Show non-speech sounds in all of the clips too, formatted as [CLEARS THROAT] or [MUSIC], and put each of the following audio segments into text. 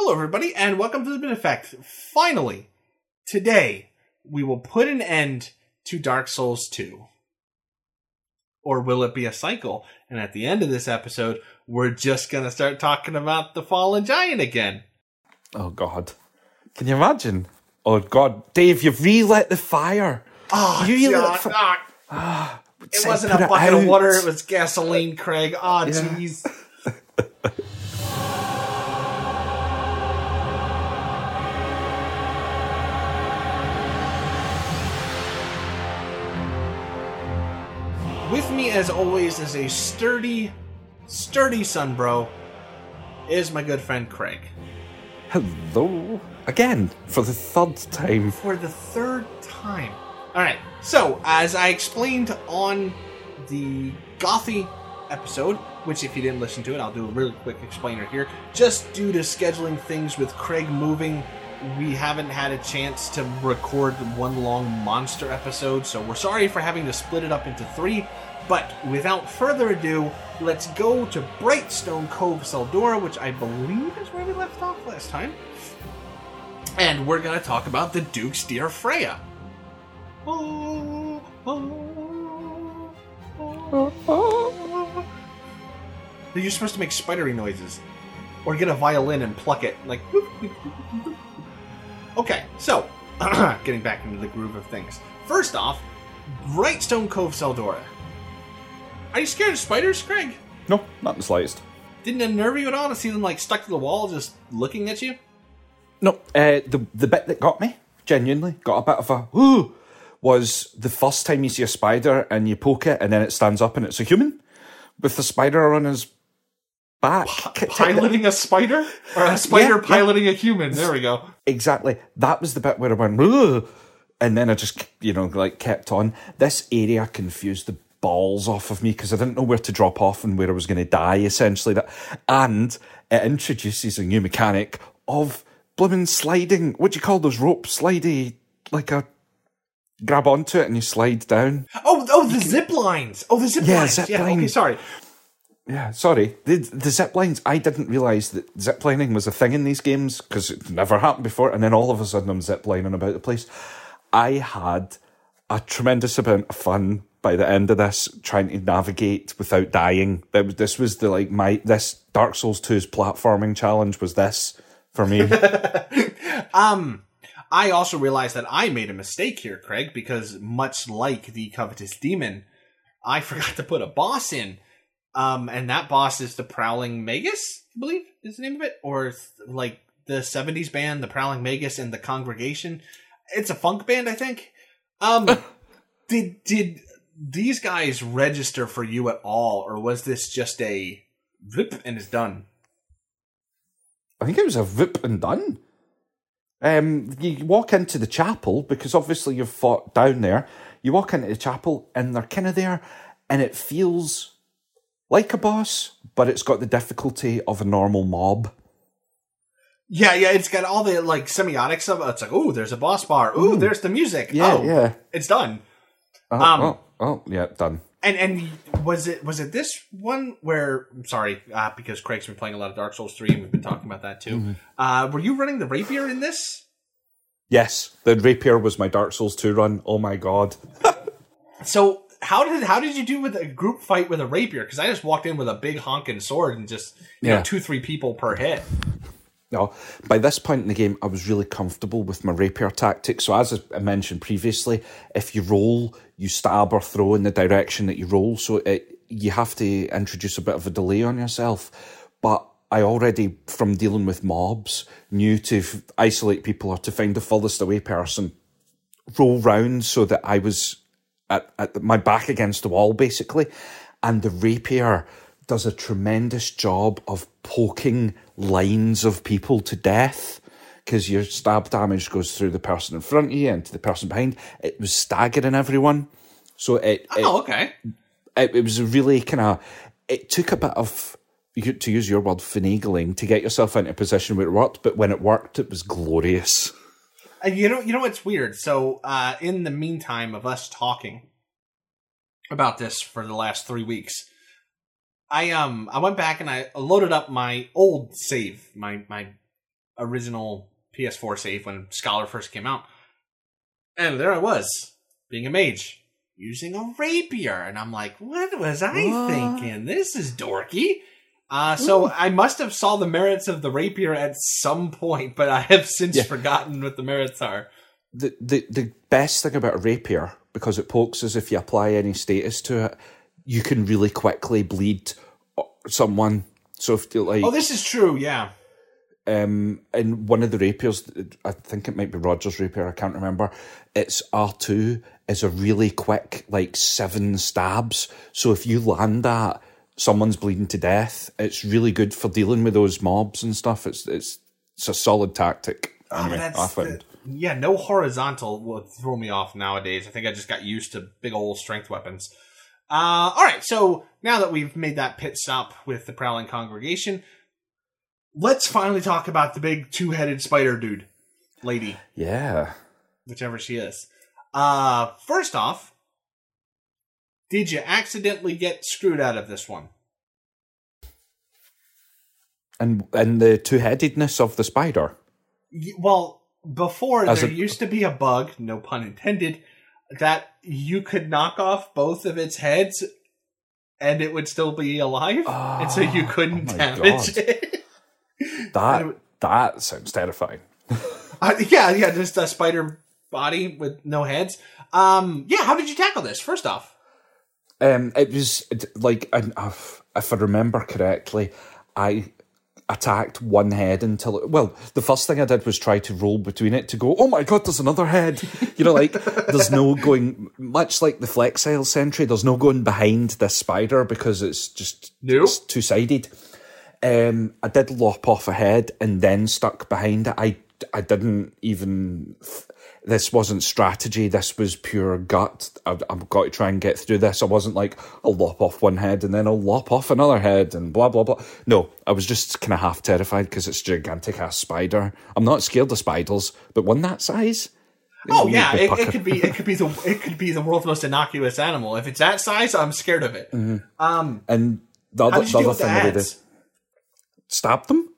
Hello, everybody, and welcome to the Bit Effect. Finally, today, we will put an end to Dark Souls 2. Or will it be a cycle? And at the end of this episode, we're just going to start talking about the Fallen Giant again. Oh God, can you imagine? Oh God, Dave, you've relit the fire. Oh, You relit the fi- ah, it wasn't a bucket of water, it was gasoline, Craig. Oh, jeez. With as always, is a sturdy, sturdy son, bro, is my good friend Craig. Hello again for the third time. for the third time. All right. So, as I explained on the Gothy episode, which if you didn't listen to it, I'll do a really quick explainer here. Just due to scheduling things with Craig moving, we haven't had a chance to record one long monster episode, so we're sorry for having to split it up into three. But without further ado, let's go to Brightstone Cove Tseldora, which I believe is where we left off last time. And we're gonna talk about the Duke's Dear Freja. Oh, oh, oh. You're supposed to make spidery noises. Or get a violin and pluck it. Like. Okay, so, [CLEARS THROAT] getting back into the groove of things. First off, Brightstone Cove Tseldora. Are you scared of spiders, Craig? No, not in the slightest. Didn't it nerve you at all to see them like stuck to the wall just looking at you? No, uh, the the bit that got me genuinely got a bit of a ooh was the first time you see a spider and you poke it and then it stands up and it's a human with the spider on his back. piloting a spider or a spider Yeah, yeah. piloting a human. There we go. Exactly. That was the bit where I went, Ugh, and then I just, you know, like kept on. This area confused the balls off of me because I didn't know where to drop off and where I was going to die, essentially. That, and it introduces a new mechanic of blooming sliding. What do you call those ropes? Slidey, like a grab onto it and you slide down. Oh, oh, the zip lines. Oh, the zip Yeah, lines. zip yeah, okay, sorry. Yeah, sorry. The, the zip lines, I didn't realise that zip lining was a thing in these games because it never happened before. And then all of a sudden I'm zip lining about the place. I had a tremendous amount of fun by the end of this trying to navigate without dying. That was- This was the like my, this Dark Souls 2's platforming challenge was this for me. [LAUGHS] Um, I also realized that I made a mistake here, Craig, because much like the covetous demon, I [LAUGHS] forgot to put a boss in. Um, and that boss is the Prowling Magus, I believe is the name of it, or th- like the '70s band, the Prowling Magus and the Congregation. It's a funk band, I think. Um, [LAUGHS] did did these guys register for you at all, or was this just a rip and it's done? I think it was a whoop and done. Um, you walk into the chapel because obviously you've fought down there. You walk into the chapel and they're kind of there, and it feels like a boss, but it's got the difficulty of a normal mob. Yeah, yeah, it's got all the like semiotics of it. It's like, oh, there's a boss bar. Ooh, there's the music. Yeah, oh, yeah. it's done. Oh, Um, oh, oh, yeah, done. And and was it was it this one where I'm sorry uh, because Craig's been playing a lot of Dark Souls three and we've been talking about that too. Mm-hmm. Uh, were you running the rapier in this? Yes, the rapier was my Dark Souls two run. Oh my god. [LAUGHS] So how did how did you do with a group fight with a rapier? Because I just walked in with a big honking sword and just you know Yeah. two three people per hit. No, by this point in the game, I was really comfortable with my rapier tactic. So, as I mentioned previously, if you roll, you stab or throw in the direction that you roll. So, it, you have to introduce a bit of a delay on yourself. But I already, from dealing with mobs, knew to f- isolate people or to find the furthest away person, roll round so that I was at, at my back against the wall, basically. And the rapier does a tremendous job of poking lines of people to death because your stab damage goes through the person in front of you and to the person behind. It was staggering everyone. So it, it Oh, okay. it, it was really kind of it took a bit of to use your word finagling to get yourself into a position where it worked but when it worked it was glorious Uh, you know, you know what's weird. So, uh, in the meantime of us talking about this for the last three weeks, I um I went back and I loaded up my old save, my my original PS4 save when Scholar first came out. And there I was, being a mage, using a rapier. And I'm like, what was I What? thinking? This is dorky. Uh, so I must have saw the merits of the rapier at some point, but I have since Yeah. forgotten what the merits are. The, the the best thing about a rapier because it pokes is if you apply any status to it, you can really quickly bleed someone. So if you like, Oh, this is true. Yeah. um, in one of the rapiers, I think it might be Roger's rapier, I can't remember. It's R2 is a really quick, like seven stabs. So if you land that, someone's bleeding to death. It's really good for dealing with those mobs and stuff. It's it's it's a solid tactic. Oh, Anyway, I found. the- yeah, no horizontal will throw me off nowadays. I think I just got used to big old strength weapons. Uh, all right, so now that we've made that pit stop with the prowling congregation, let's finally talk about the big two-headed spider dude, lady, Yeah. whichever she is. Uh, first off, did you accidentally get screwed out of this one? And and the two headedness of the spider. Y- Well, before As there a- used to be a bug, no pun intended, that you could knock off both of its heads and it would still be alive, and so you Ah, couldn't oh damage God. it. [LAUGHS] That that sounds terrifying. [LAUGHS] Uh, yeah, yeah, just a spider body with no heads. Um, yeah, how did you tackle this? First off, Um, it was like, if, if I remember correctly, I attacked one head until it, well, the first thing I did was try to roll between it to go. Oh my god, there's another head. You know, like there's no going. Much like the Flexile Sentry, there's no going behind this spider because it's just Nope. two sided. Um, I did lop off a head and then stuck behind it. I I didn't even. This wasn't strategy. This was pure gut. I've, I've got to try and get through this. I wasn't like I'll lop off one head and then I'll lop off another head and blah blah blah. No, I was just kind of half terrified because it's a gigantic ass spider. I'm not scared of spiders, but one that size. oh yeah, it, it could be it could be the it could be the world's most innocuous animal. If it's that size, I'm scared of it. Um, And the other, the other the thing that I did, stab them.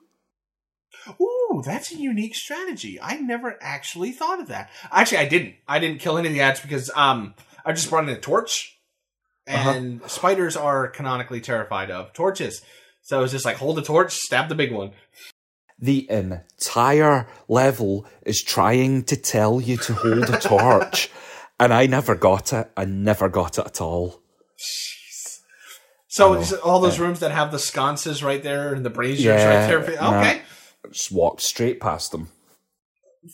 Ooh, that's a unique strategy. I never actually thought of that. Actually, I didn't. I didn't kill any of the ads because um, I just brought in a torch, and spiders are canonically terrified of torches. So it was just like hold the torch, stab the big one. the entire level is trying to tell you to hold a torch, [LAUGHS] and I never got it. I never got it at all. So it's all those rooms that have the sconces right there and the braziers Yeah, right there. Okay, Just walked straight past them.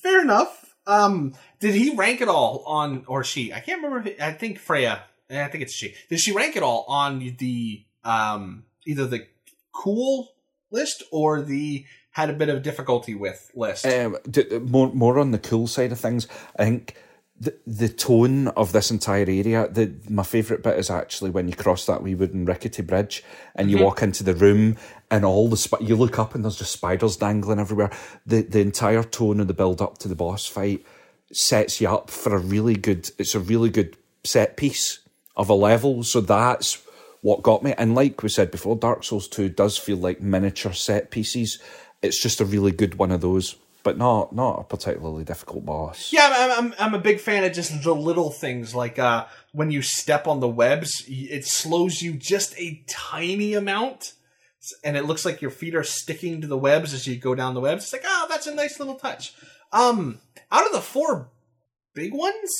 fair enough. Um, did he rank it all on or she? I can't remember. If it, I think Freja. eh, I think it's she. Did she rank it all on the um either the cool list or the had a bit of difficulty with list? Um, d- more more on the cool side of things. I think the the tone of this entire area. The my favourite bit is actually when you cross that wee wooden rickety bridge and you mm-hmm. walk into the room and all the sp- you look up and there's just spiders dangling everywhere. The the entire tone of the build up to the boss fight sets you up for a really good. It's a really good set piece of a level. So that's what got me. And like we said before, Dark Souls 2 does feel like miniature set pieces. It's just a really good one of those, but not not a particularly difficult boss. Yeah, I'm, I'm I'm a big fan of just the little things like uh, when you step on the webs, it slows you just a tiny amount, and it looks like your feet are sticking to the webs as you go down the webs. It's like, oh, that's a nice little touch. Um, out of the four big ones,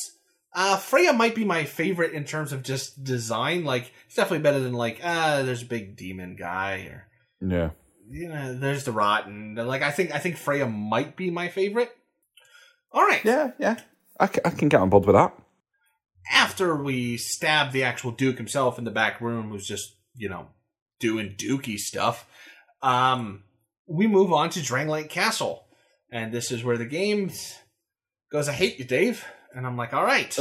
uh, Freja might be my favorite in terms of just design. Like, it's definitely better than like, ah, there's a big demon guy or Yeah. You know, there's the rotten. Like, I think I think Freja might be my favorite. All right. Yeah, yeah. I, ca- I can get on board with that. after we stab the actual Duke himself in the back room, who's just, you know, doing dookie stuff, um, we move on to Drangleic Castle. And this is where the game goes, I hate you, Dave. And I'm like, all right.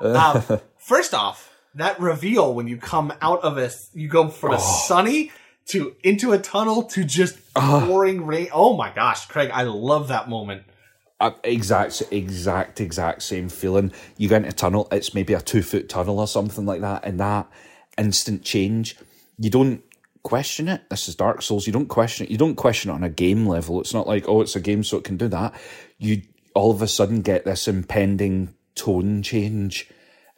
um, [LAUGHS] first off, that reveal when you come out of a, you go from a Oh. sunny to into a tunnel to just Ah. pouring rain. Oh my gosh, Craig, I love that moment. Uh, exact, exact, exact same feeling. You go into a tunnel, it's maybe a two foot tunnel or something like that, and that instant change, you don't question it. This is Dark Souls. You don't question it. You don't question it on a game level. It's not like, oh, it's a game, so it can do that. You all of a sudden get this impending tone change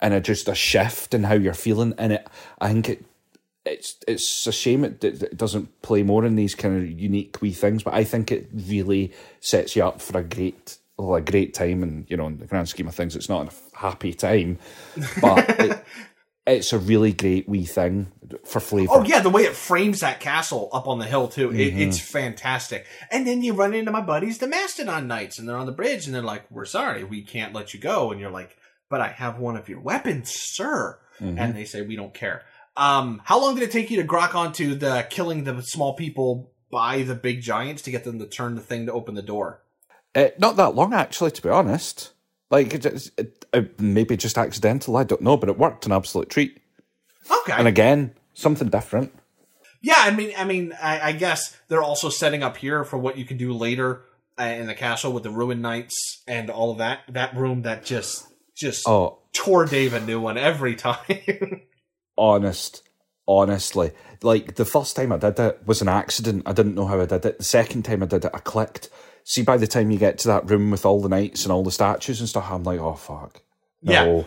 and a, just a shift in how you're feeling. And it, I think it, it's it's a shame it, it doesn't play more in these kind of unique wee things. But I think it really sets you up for a great well, a great time. And you know, in the grand scheme of things, it's not a happy time, but [LAUGHS] it, it's a really great wee thing for flavor. Oh yeah, the way it frames that castle up on the hill too, it, mm-hmm. it's fantastic. And then you run into my buddies, the Mastodon Knights, and they're on the bridge, and they're like, "We're sorry, we can't let you go." And you're like, "But I have one of your weapons, sir." Mm-hmm. And they say, "We don't care." Um, how long did it take you to grok onto the killing the small people by the big giants to get them to turn the thing to open the door? Uh, not that long, actually, to be honest. Like, it, it, it, maybe just accidental, I don't know, but it worked an absolute treat. Okay. And again, something different. Yeah, I mean, I mean, I, I guess they're also setting up here for what you can do later uh, in the castle with the ruin knights and all of that. That room that just just oh. tore Dave a new one every [LAUGHS] time. Honest, honestly, like the first time I did it was an accident. I didn't know how I did it. The second time I did it, I clicked see by the time you get to that room with all the knights and all the statues and stuff, I'm like, oh fuck, no, yeah.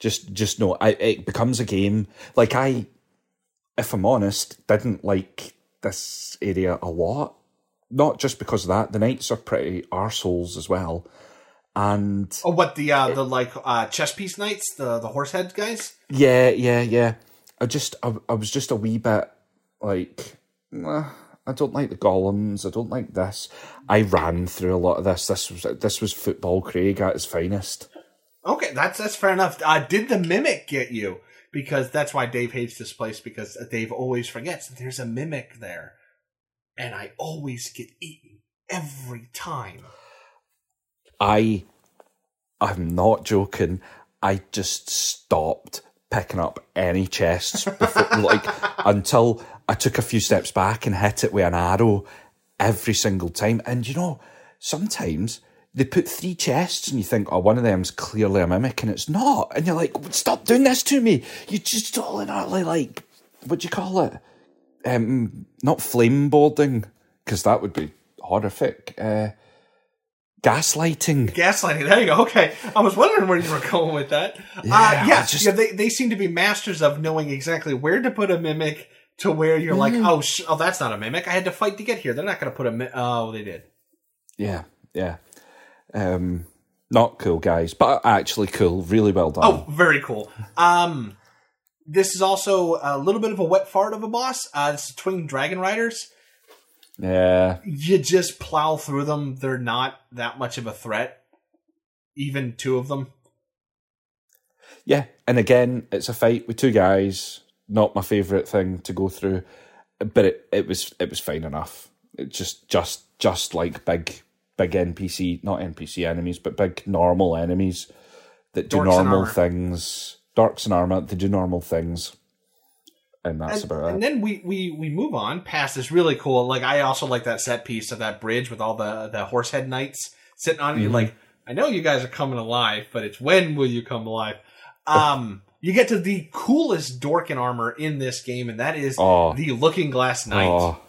just just no. I, it becomes a game. Like I, if I'm honest, didn't like this area a lot. Not just because of that. The knights are pretty arseholes as well. And oh, what the uh, the like uh, chess piece knights, the the horse head guys? Yeah, yeah, yeah. I just I, I was just a wee bit like. Uh, I don't like the golems. I don't like this. I ran through a lot of this. This was this was football Craig at his finest. Okay, that's that's fair enough. Uh, did the mimic get you? Because that's why Dave hates this place. Because Dave always forgets that there's a mimic there, and I always get eaten every time. I, I'm not joking. I just stopped picking up any chests before, [LAUGHS] like until I took a few steps back and hit it with an arrow every single time. And you know, sometimes they put three chests and you think, oh, one of them's clearly a mimic and it's not. And you're like, stop doing this to me. You're just all totally like, what do you call it? Um, not flame boarding, because that would be horrific. Uh, gaslighting. Gaslighting. There you go. Okay, I was wondering where you were going with that. Yeah, uh, yeah, just... yeah. They they seem to be masters of knowing exactly where to put a mimic to where you're like, mm. oh, sh- oh, that's not a mimic. I had to fight to get here. They're not going to put a. Mi- oh, they did. Yeah, yeah. Um, not cool, guys, but actually cool. Really well done. Oh, very cool. Um, this is also a little bit of a wet fart of a boss. Uh, it's Twin Dragon Riders. Yeah. You just plow through them. They're not that much of a threat. Even two of them. Yeah, and again, it's a fight with two guys not my favourite thing to go through, but it, it was it was fine enough. It just just just like big big NPC, not NPC enemies, but big normal enemies that do Dorks normal things. Darks and armor, they do normal things. And that's and, about it. And then we, we we move on past this really cool. Like I also like that set piece of that bridge with all the the horsehead knights sitting on mm-hmm. you. Like I know you guys are coming alive, but it's when will you come alive? Um, [LAUGHS] you get to the coolest Dorkin armor in this game, and that is oh, the Looking Glass Knight. Oh,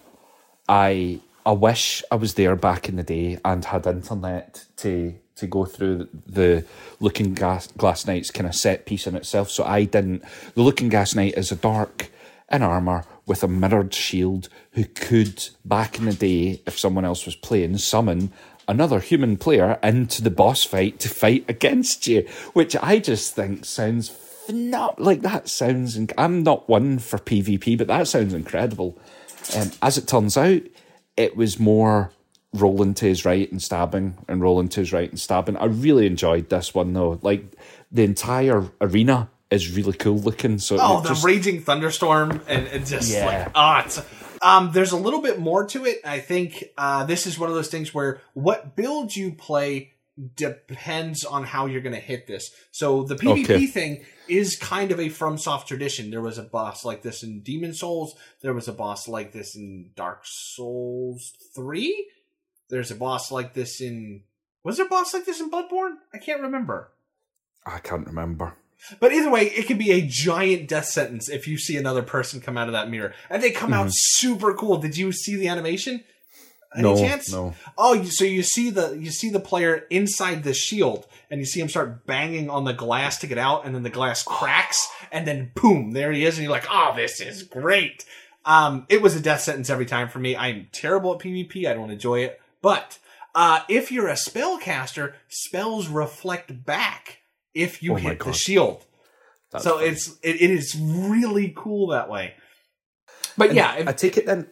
I I wish I was there back in the day and had internet to to go through the Looking Glass, Glass Knight's kind of set piece in itself. So I didn't. The Looking Glass Knight is a dark in armor with a mirrored shield who could, back in the day, if someone else was playing, summon another human player into the boss fight to fight against you, which I just think sounds not like that sounds. Inc- I'm not one for PvP, but that sounds incredible. Um, as it turns out, it was more rolling to his right and stabbing, and rolling to his right and stabbing. I really enjoyed this one though. Like the entire arena is really cool looking. So oh, the just... raging thunderstorm and, and just yeah. like ah, oh, um, there's a little bit more to it. I think uh, this is one of those things where what build you play depends on how you're going to hit this. So the PvP okay. thing is kind of a FromSoft tradition. There was a boss like this in Demon Souls. There was a boss like this in Dark Souls 3. There's a boss like this in. Was there a boss like this in Bloodborne? I can't remember. I can't remember. But either way, it could be a giant death sentence if you see another person come out of that mirror, and they come out super cool. Did you see the animation? Any no, chance? no. Oh, so you see the you see the player inside the shield, and you see him start banging on the glass to get out, and then the glass cracks, and then boom, there he is, and you're like, oh, this is great. Um, it was a death sentence every time for me. I'm terrible at PvP. I don't enjoy it, but uh, if you're a spellcaster, spells reflect back if you Oh hit the shield. That's so fine. it's it, it is really cool that way. But And yeah, if- I take it then.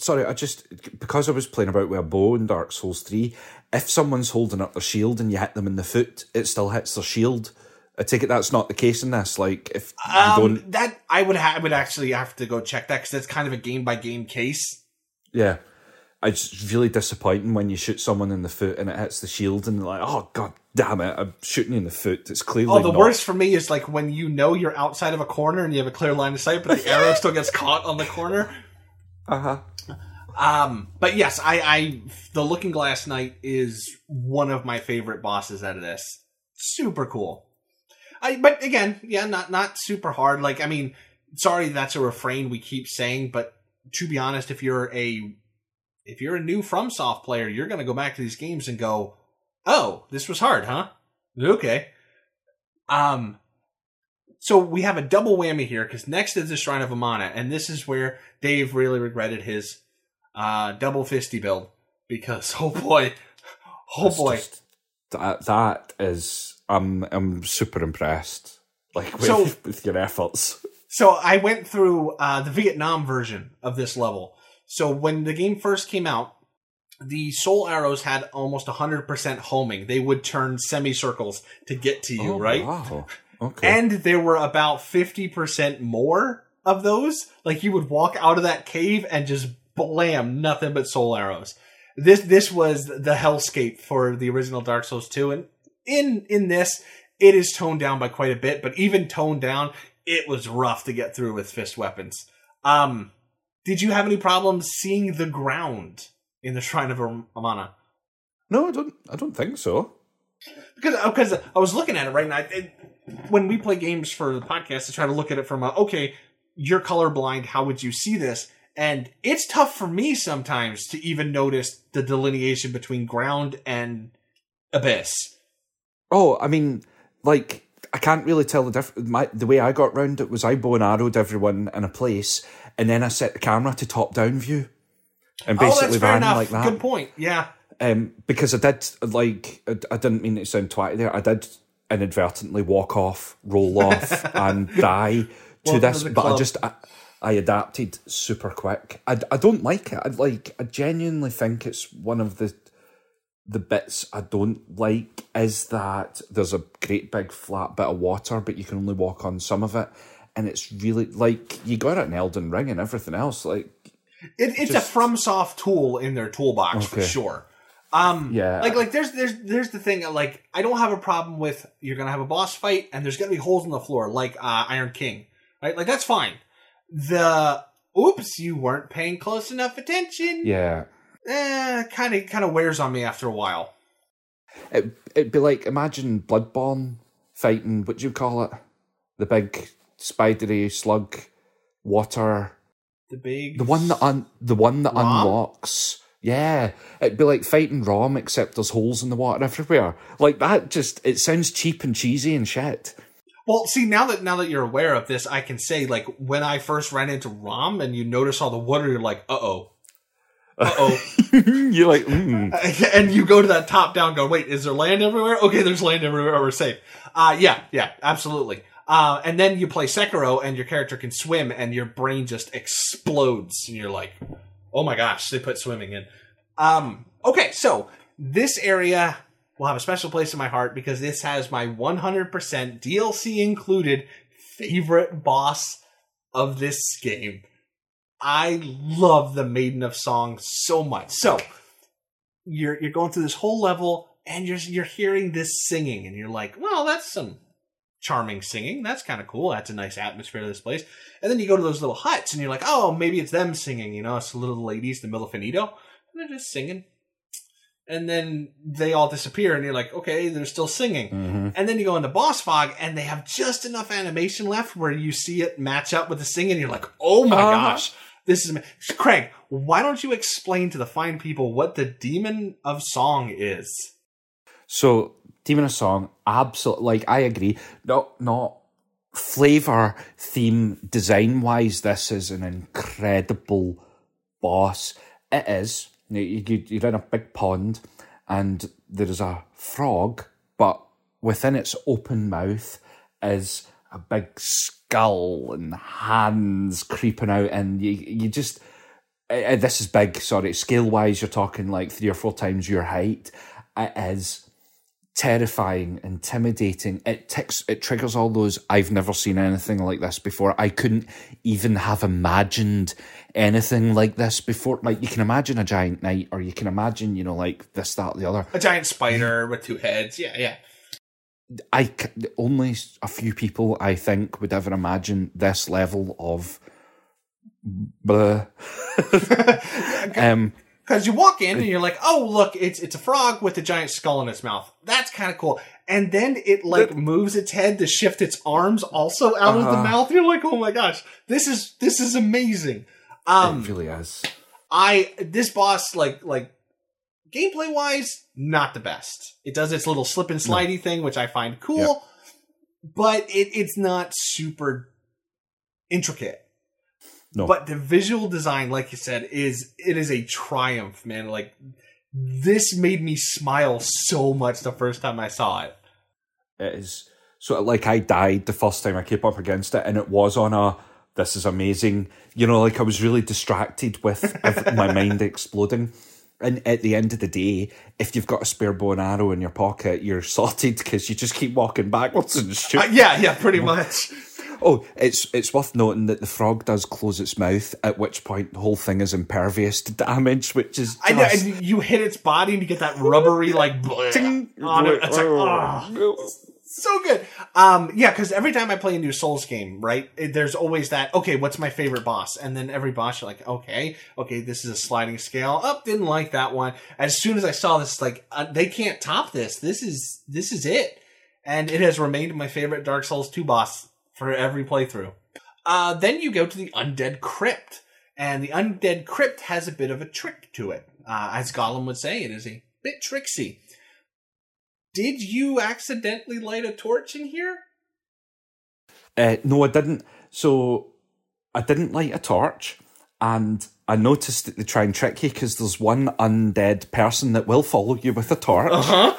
Sorry, I just because I was playing about with a bow in Dark Souls three. If someone's holding up their shield and you hit them in the foot, it still hits their shield. I take it that's not the case in this. Like if you um, don't, that I would ha- I would actually have to go check that because that's kind of a game by game case. yeah, it's really disappointing when you shoot someone in the foot and it hits the shield and they're like, oh god damn it, I'm shooting you in the foot. It's clearly Oh, the not. worst for me is like when you know you're outside of a corner and you have a clear line of sight, but the [LAUGHS] arrow still gets caught on the corner. Uh huh. Um, but yes, I, I the Looking Glass Knight is one of my favorite bosses out of this. Super cool. I but again, yeah, not not super hard. Like I mean, sorry, that's a refrain we keep saying, but to be honest, if you're a if you're a new FromSoft player, you're gonna go back to these games and go, "Oh, this was hard, huh?" Okay. Um. So we have a double whammy here because next is the Shrine of Amana, and this is where Dave really regretted his uh, double fisty build because [LAUGHS] oh boy, oh It's boy. just- that that is I'm I'm super impressed. Like with, So- with your efforts. So I went through uh, the Vietnam version of this level. So when the game first came out, the soul arrows had almost 100% homing. They would turn semicircles to get to you, Oh, right? Wow. Okay. And there were about 50% more of those. Like you would walk out of that cave and just blam, nothing but soul arrows. This this was the hellscape for the original Dark Souls 2 and in in this it is toned down by quite a bit, but even toned down, it was rough to get through with fist weapons. Um did you have any problems seeing the ground in the Shrine of Amana? no, I don't. I don't think so. because uh, because I was looking at it right now. It, when we play games for the podcast, I try to look at it from a okay, you're colorblind. How would you see this? And it's tough for me sometimes to even notice the delineation between ground and abyss. Oh, I mean, like I can't really tell the difference. My the way I got round it was I bow and arrowed everyone in a place, and then I set the camera to top down view, and oh, basically that's ran enough. like that. Good point. Yeah. Um, because I did like I, I didn't mean to sound twatty there. I did inadvertently walk off, roll [LAUGHS] off, and die to Welcome this, to but I just I, I adapted super quick. I, I don't like it. I like I genuinely think it's one of the the bits I don't like is that there's a great big flat bit of water, but you can only walk on some of it. And it's really like you got it in Elden Ring and everything else. Like, It, it's Just- a FromSoft tool in their toolbox for sure. Um, Yeah. like like there's there's there's the thing like I don't have a problem with you're gonna have a boss fight and there's gonna be holes in the floor like uh, Iron King, right? Like that's fine. The oops, you weren't paying close enough attention. yeah, kind of kind of wears on me after a while. it it'd be like imagine Bloodborne fighting. What do you call it? The big spidery slug water. The big The one that un, the one that Rom? unlocks. Yeah, it'd be like fighting Rom, except there's holes in the water everywhere. Like that, just it sounds cheap and cheesy and shit. Well, see now that now that you're aware of this, I can say like when I first ran into Rom and you notice all the water, you're like, uh oh, uh oh. [LAUGHS] You're like, mm. [LAUGHS] and you go to that top down go wait is there land everywhere okay there's land everywhere we're safe uh yeah yeah absolutely uh and then you play sekiro and your character can swim and your brain just explodes and you're like oh my gosh they put swimming in um okay so this area will have a special place in my heart because this has my 100% dlc included favorite boss of this game I love the Maiden of Song so much. So you're you're going through this whole level and you're you're hearing this singing and you're like, well, that's some charming singing. That's kind of cool. That's a nice atmosphere to this place. And then you go to those little huts and you're like, oh, maybe it's them singing. You know, it's the little ladies, the Milfanito, and they're just singing. and then they all disappear, and you're like, okay, they're still singing. And then you go into boss fog, and they have just enough animation left where you see it match up with the singing, and you're like, oh my Uh-huh. gosh, this is Craig. Why don't you explain to the fine people what the Demon of Song is? So, Demon of Song, absolutely, like, I agree. Not, not flavor, theme, design wise, this is an incredible boss. It is. You, you, you're in a big pond, and there is a frog, but within its open mouth is a big skull and hands creeping out, and you, you just. uh, this is big, sorry. Scale wise, you're talking like three or four times your height. It is terrifying, intimidating. It ticks, it triggers all those. I've never seen anything like this before. I couldn't even have imagined anything like this before. Like you can imagine a giant knight, or you can imagine, you know, like this, that, the other. A giant spider with two heads. Yeah, yeah. I only a few people I think would ever imagine this level of. Blah. [LAUGHS] um, Because you walk in and you're like, oh look, it's it's a frog with a giant skull in its mouth. That's kind of cool. And then it like moves its head to shift its arms also out of the Uh-huh. mouth. You're like, oh my gosh, this is this is amazing. Um, it really is. I this boss like like gameplay wise not the best. It does its little slip and slidey thing, which I find cool, Yeah. but it it's not super intricate. No. But the visual design, like you said, is it is a triumph, man. Like this made me smile so much the first time I saw it. it is sort of like I died the first time I came up against it, and it was on a this is amazing. You know, like I was really distracted with my [LAUGHS] mind exploding. And at the end of the day, if you've got a spare bow and arrow in your pocket, you're [LAUGHS] sorted because you just keep walking backwards and shoot. Uh, yeah, yeah, pretty much. Oh, it's it's worth noting that the frog does close its mouth, at which point the whole thing is impervious to damage, which is I know, just- and you hit its body and you get that rubbery like [LAUGHS] on it. It's like, oh. so good. Um, yeah, because every time I play a new Souls game, right, it, there's always that. Okay, what's my favorite boss? And then every boss, you're like, okay, okay, this is a sliding scale. Up, didn't like that one. As soon as I saw this, like, uh, they can't top this. This is this is it, and it has remained my favorite Dark Souls two boss for every playthrough. Uh, then you go to the Undead Crypt, and the Undead Crypt has a bit of a trick to it. Uh, as Gollum would say, it is a bit tricksy. Did you accidentally light a torch in here? Uh, no, I didn't. So I didn't light a torch, and I noticed that they try and trick you because there's one undead person that will follow you with a torch, Huh?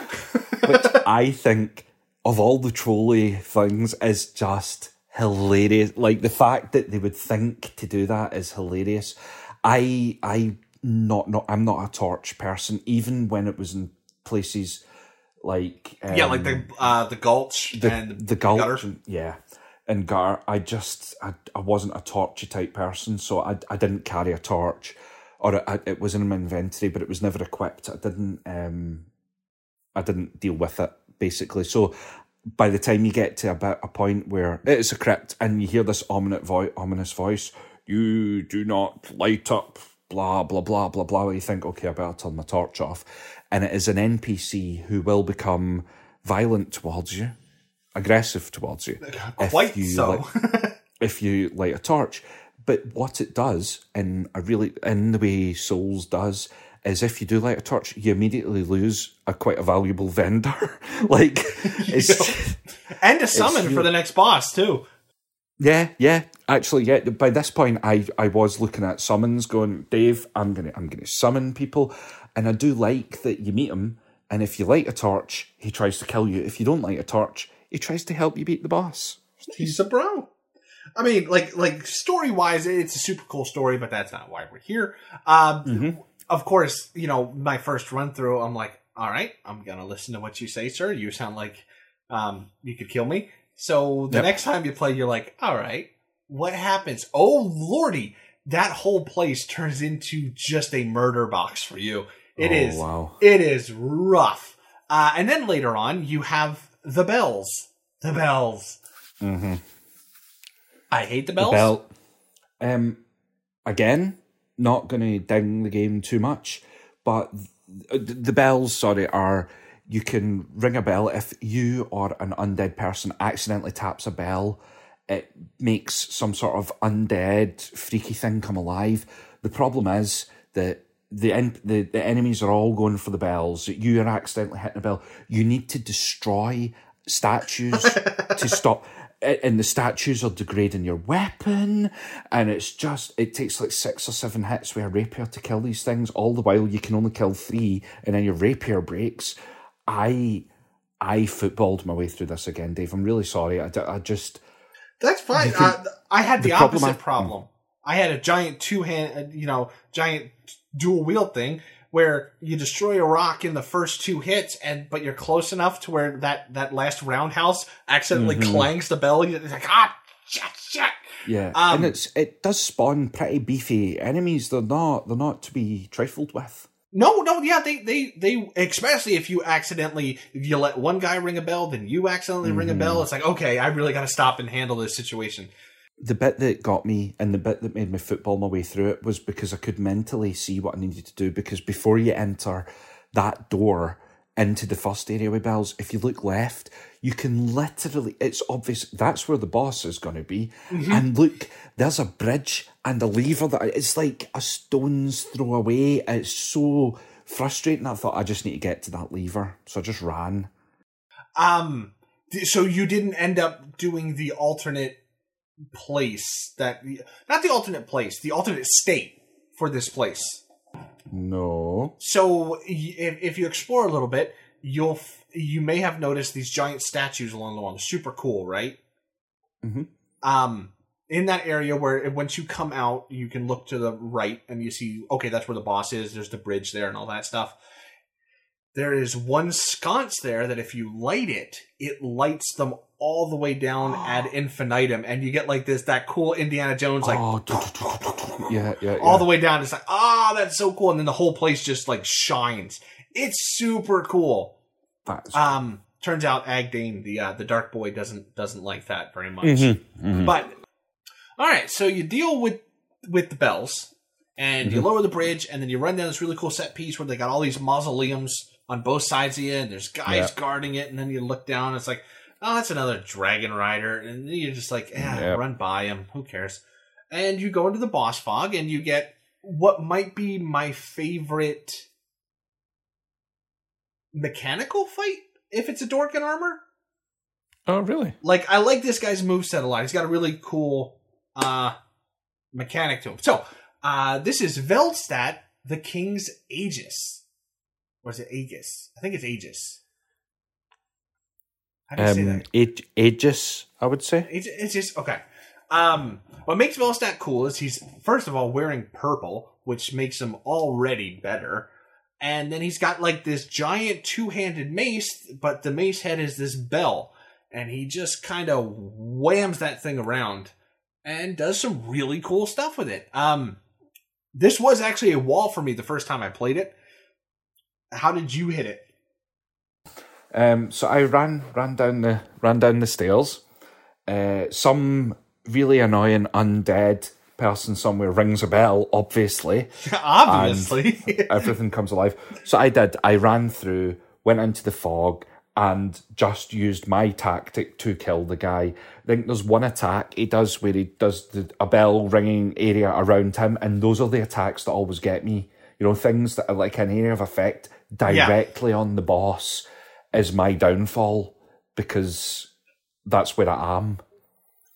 which I think of all the trolley things is just hilarious. Like the fact that they would think to do that is hilarious. I I not not I'm not a torch person, even when it was in places like um, yeah, like the uh, the gulch the and the gulch, gutter. and- yeah, and gar. I just I, I wasn't a torchy type person, so I I didn't carry a torch, or it, it was in my inventory, but it was never equipped. I didn't um, I didn't deal with it basically. So by the time you get to about a point where it is a crypt and you hear this ominous voice, ominous voice, you do not light up. Blah blah blah blah blah. You think, okay, I better turn my torch off, and it is an NPC who will become violent towards you, aggressive towards you. if Quite you so. light- [LAUGHS] if you light a torch. But what it does, in a really in the way Souls does, is if you do light a torch, you immediately lose a quite a valuable vendor. [LAUGHS] like [LAUGHS] and a summon for the next boss too. yeah, yeah. Actually, yeah. By this point, I I was looking at summons, going, Dave, I'm gonna I'm gonna summon people, and I do like that you meet him, and if you light a torch, he tries to kill you. If you don't light a torch, he tries to help you beat the boss. He's a bro. I mean, like like story wise, it's a super cool story, but that's not why we're here. Um, Mm-hmm. Of course, you know my first run through. I'm like, all right, I'm gonna listen to what you say, sir. You sound like um, you could kill me. So the Yep. next time you play, you're like, all right, what happens? Oh lordy, that whole place turns into just a murder box for you. It Oh, is. wow. It is rough. Uh, and then later on, you have the bells. The bells. Mm-hmm. I hate the bells. belt. Um, again, not going to ding the game too much, but the bells, sorry, are you can ring a bell if you or an undead person accidentally taps a bell. It makes some sort of undead freaky thing come alive. The problem is that the, the the enemies are all going for the bells. You are accidentally hitting a bell. You need to destroy statues to stop and the statues are degrading your weapon and it's just it takes like six or seven hits with a rapier to kill these things. All the while you can only kill three and then your rapier breaks. I i footballed my way through this again dave. I'm really sorry. I, I just that's fine. can, uh, i had the, the opposite problem, problem. I had a giant two-hand you know giant dual wield thing where you destroy a rock in the first two hits, and but you're close enough to where that that last roundhouse accidentally mm-hmm. clangs the bell. It's like ah, shit, shit. Yeah, um, and it's it does spawn pretty beefy enemies. They're not they're not to be trifled with. No, no, yeah, they, they, they, especially if you accidentally, if you let one guy ring a bell, then you accidentally mm-hmm. ring a bell. Mm-hmm. It's like, okay, I really got to stop and handle this situation the bit that got me and the bit that made me football my way through it was because I could mentally see what I needed to do. Because before you enter that door into the first area with bells, if you look left, you can literally, it's obvious that's where the boss is going to be. Mm-hmm. And look, there's a bridge and a lever that it's like a stone's throw away. It's so frustrating. I thought I just need to get to that lever. So I just ran. Um, so you didn't end up doing the alternate place that not the alternate place, the alternate state for this place. No. So if, if you explore a little bit, you'll you may have noticed these giant statues along the wall. They're super cool, right? Mm-hmm. Um, in that area where once you come out, you can look to the right and you see okay, that's where the boss is. There's the bridge there and all that stuff there is one sconce there that if you light it, it lights them all the way down [GASPS] ad infinitum, and you get like this that cool Indiana Jones like oh, yeah, yeah, yeah, all the way down. It's like ah, oh, that's so cool, and then the whole place just like shines. It's super cool. That's um, turns out Agdayne, the uh, the Dark Boy, doesn't doesn't like that very much. Mm-hmm, mm-hmm. But all right, so you deal with with the bells, and mm-hmm. you lower the bridge, and then you run down this really cool set piece where they got all these mausoleums on both sides of you, and there's guys guarding it, and then you look down, it's like, oh, that's another dragon rider, and you're just like, eh, yep. run by him, who cares? And you go into the boss fog, and you get what might be my favorite mechanical fight if it's a dork in armor. Oh, really? Like, I like this guy's move set a lot. He's got a really cool uh mechanic to him. So, uh this is Velstadt, the King's Aegis or is it Aegis? I think it's Aegis. How do you um, say that? Aegis, I would say. It's just okay. Um, what makes Velstadt cool is he's first of all wearing purple, which makes him already better. And then he's got like this giant two-handed mace, but the mace head is this bell, and he just kind of whams that thing around and does some really cool stuff with it. Um, this was actually a wall for me the first time I played it how did you hit it? Um, so I ran ran down the ran down the stairs. Uh, some really annoying undead person somewhere rings a bell, obviously. [LAUGHS] obviously. everything comes alive. So I did. I ran through, went into the fog, and just used my tactic to kill the guy. I think there's one attack he does where he does the, a bell ringing area around him, and those are the attacks that always get me. You know, things that are like an area of effect directly yeah. on the boss is my downfall because that's where I am.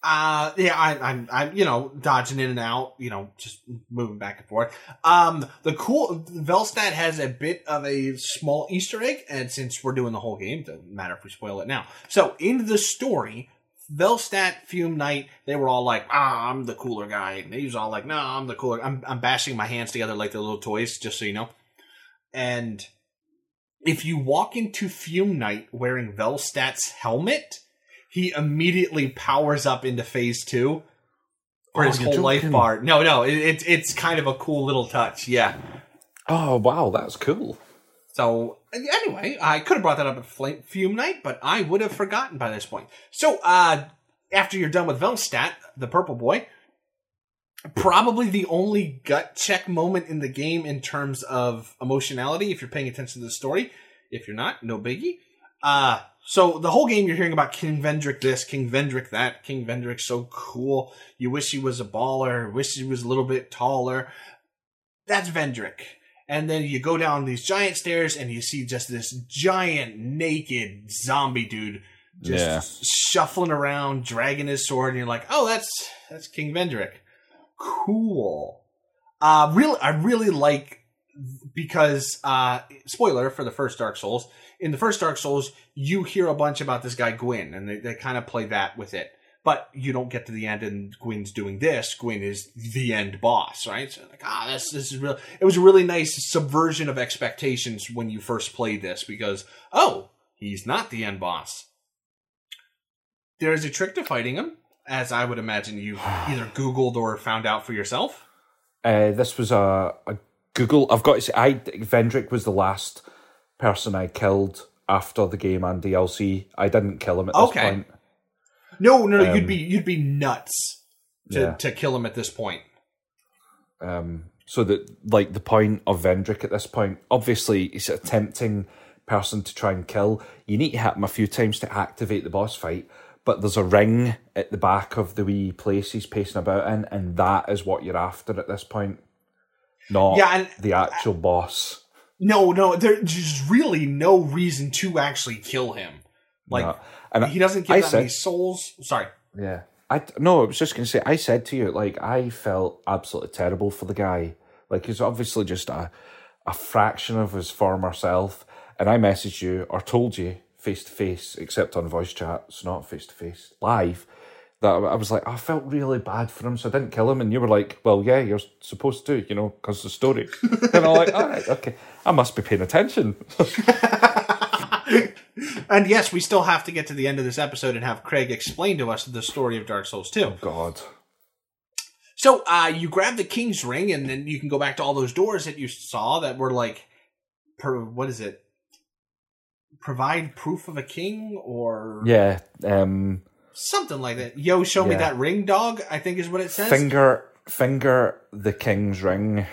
Uh, yeah, I, I'm, I'm, you know, dodging in and out, you know, just moving back and forth. Um, the cool, Velstadt has a bit of a small Easter egg, and since we're doing the whole game, doesn't matter if we spoil it now. So, in the story, Velstadt, Fume Knight, they were all like, ah, I'm the cooler guy. And he was all like, no, I'm the cooler. I'm, I'm bashing my hands together like the little toys, just so you know. And if you walk into Fume Knight wearing Velstadt's helmet, he immediately powers up into phase two for oh, his whole life bar. No, no, it, it, it's kind of a cool little touch. Yeah. Oh wow, that's cool. So anyway, I could have brought that up at Flame, Fume Knight, but I would have forgotten by this point. So uh, after you're done with Velstadt, the purple boy, probably the only gut check moment in the game in terms of emotionality if you're paying attention to the story. If you're not, no biggie. Uh, so the whole game you're hearing about King Vendrick this, King Vendrick that, King Vendrick so cool. You wish he was a baller, wish he was a little bit taller. That's Vendrick. And then you go down these giant stairs and you see just this giant naked zombie dude just Yeah. shuffling around, dragging his sword, and you're like, oh, that's that's King Vendrick. Cool. Uh really I really like because uh spoiler for the first Dark Souls, in the first Dark Souls, you hear a bunch about this guy Gwyn, and they, they kind of play that with it. But you don't get to the end, and Gwyn's doing this. Gwyn is the end boss, right? So like, ah, this this is real. It was a really nice subversion of expectations when you first played this, because oh, he's not the end boss. There is a trick to fighting him, as I would imagine you [SIGHS] either Googled or found out for yourself. Uh, this was a, a Google. I've got to say, I Vendrick was the last person I killed after the game and DLC. I didn't kill him at this Okay. point. No, no, Um, you'd be you'd be nuts to, Yeah. to kill him at this point. Um, so that like the point of Vendrick at this point, obviously he's a tempting person to try and kill. You need to hit him a few times to activate the boss fight, but there's a ring at the back of the wee place he's pacing about in, and that is what you're after at this point. Not Yeah, and the actual boss. no, no, there's really no reason to actually kill him. Like No. and he doesn't give I that said- many souls. Sorry. Yeah. I no, I was just gonna say. I said to you, like, I felt absolutely terrible for the guy. Like, he's obviously just a a fraction of his former self. And I messaged you or told you face to face, except on voice chat, so not face to face, live. That I was like, I felt really bad for him, so I didn't kill him. And you were like, Well, yeah, you're supposed to, you know, because the story. [LAUGHS] and I'm like, All right, okay, I must be paying attention. [LAUGHS] and yes, we still have to get to the end of this episode and have Craig explain to us the story of Dark Souls 2. God, So uh, you grab the King's Ring, and then you can go back to all those doors that you saw that were like, per, what is it? Provide proof of a king or yeah. Um, something like that. Yo, show me that ring, dog. I think is what it says. finger, finger the king's ring.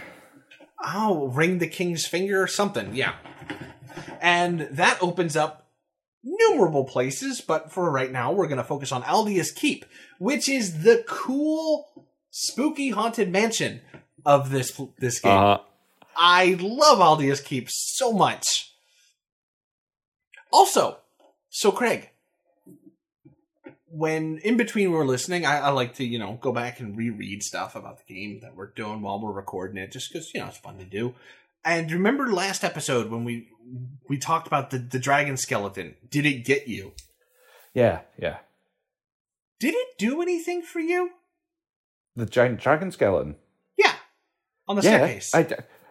oh, ring the king's finger or something. Yeah. And that opens up numerable places, but for right now, we're going to focus on Aldia's Keep, which is the cool, spooky haunted mansion of this this game. Uh, I love Aldia's Keep so much. Also, so Craig, when in between we're listening, I, I like to, you know, go back and reread stuff about the game that we're doing while we're recording it, just because, you know, it's fun to do. And remember last episode when we we talked about the, the dragon skeleton? Did it get you? yeah, yeah. Did it do anything for you? The giant dragon skeleton. Yeah. On the yeah, staircase. I,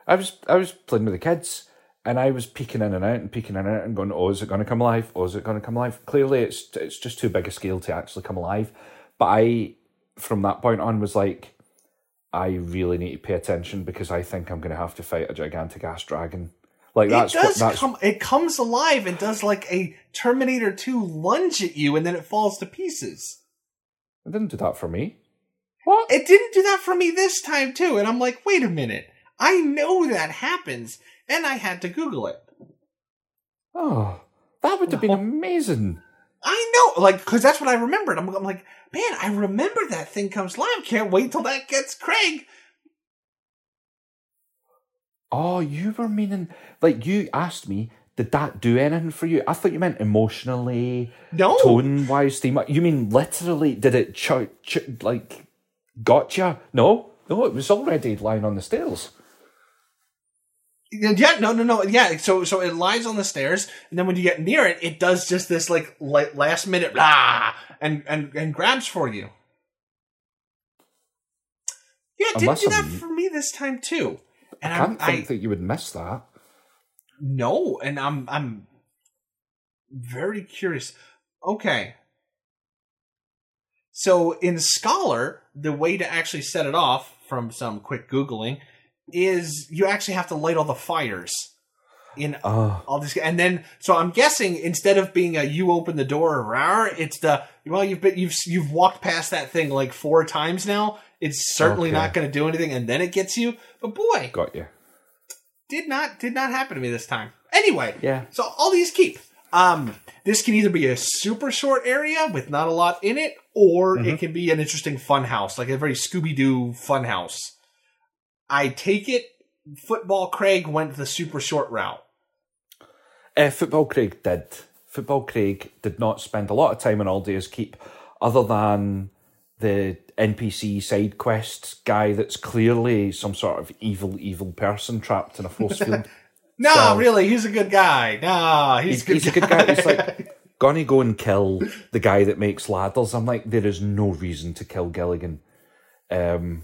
I was I was playing with the kids and I was peeking in and out and peeking in and out and going, oh, is it going to come alive? Oh, is it going to come alive? Clearly, it's it's just too big a scale to actually come alive. But I, from that point on, was like, I really need to pay attention because I think I'm going to have to fight a gigantic ass dragon. Like that's it what does that's come. It comes alive and does like a Terminator Two lunge at you, and then it falls to pieces. it didn't do that for me. What? It didn't do that for me this time too, and I'm like, wait a minute. I know that happens, and I had to Google it. Oh, that would have been amazing. I know, like, because that's what I remembered. I'm, I'm like, man, I remember that thing comes live. Can't wait till that gets Craig. Oh, you were meaning like you asked me, did that do anything for you? I thought you meant emotionally, No, tone wise, theme. You mean literally? Did it ch- ch- like gotcha? No, no, it was already lying on the stairs. Yeah, no, no, no, yeah. So, so it lies on the stairs, and then when you get near it, it does just this like last minute blah, and and and grabs for you. Yeah, it didn't do that I'm- for me this time too. And I I'm, can't think I that you would miss that. no, and I'm I'm very curious. Okay. So in Scholar, the way to actually set it off from some quick googling is you actually have to light all the fires in Oh, all this and then so i'm guessing instead of being a you open the door rawr, it's the well you've been you've you've walked past that thing like four times now It's certainly Okay. not going to do anything, and then it gets you. But boy, Got you. did not did not happen to me this time. Anyway, Yeah. So Aldia's Keep. Um, this can either be a super short area with not a lot in it, or Mm-hmm. it can be an interesting fun house, like a very Scooby Doo fun house. I take it. Football Craig went the super short route. Uh, Football Craig did. Football Craig did not spend a lot of time on Aldia's Keep, other than the NPC side quests guy that's clearly some sort of evil, evil person trapped in a force [LAUGHS] field. No, So- really, he's a good guy. No, he's, he's, a good he's a good guy. He's like [LAUGHS] gonna go and kill the guy that makes ladders. I'm like, there is no reason to kill Gilligan. Um,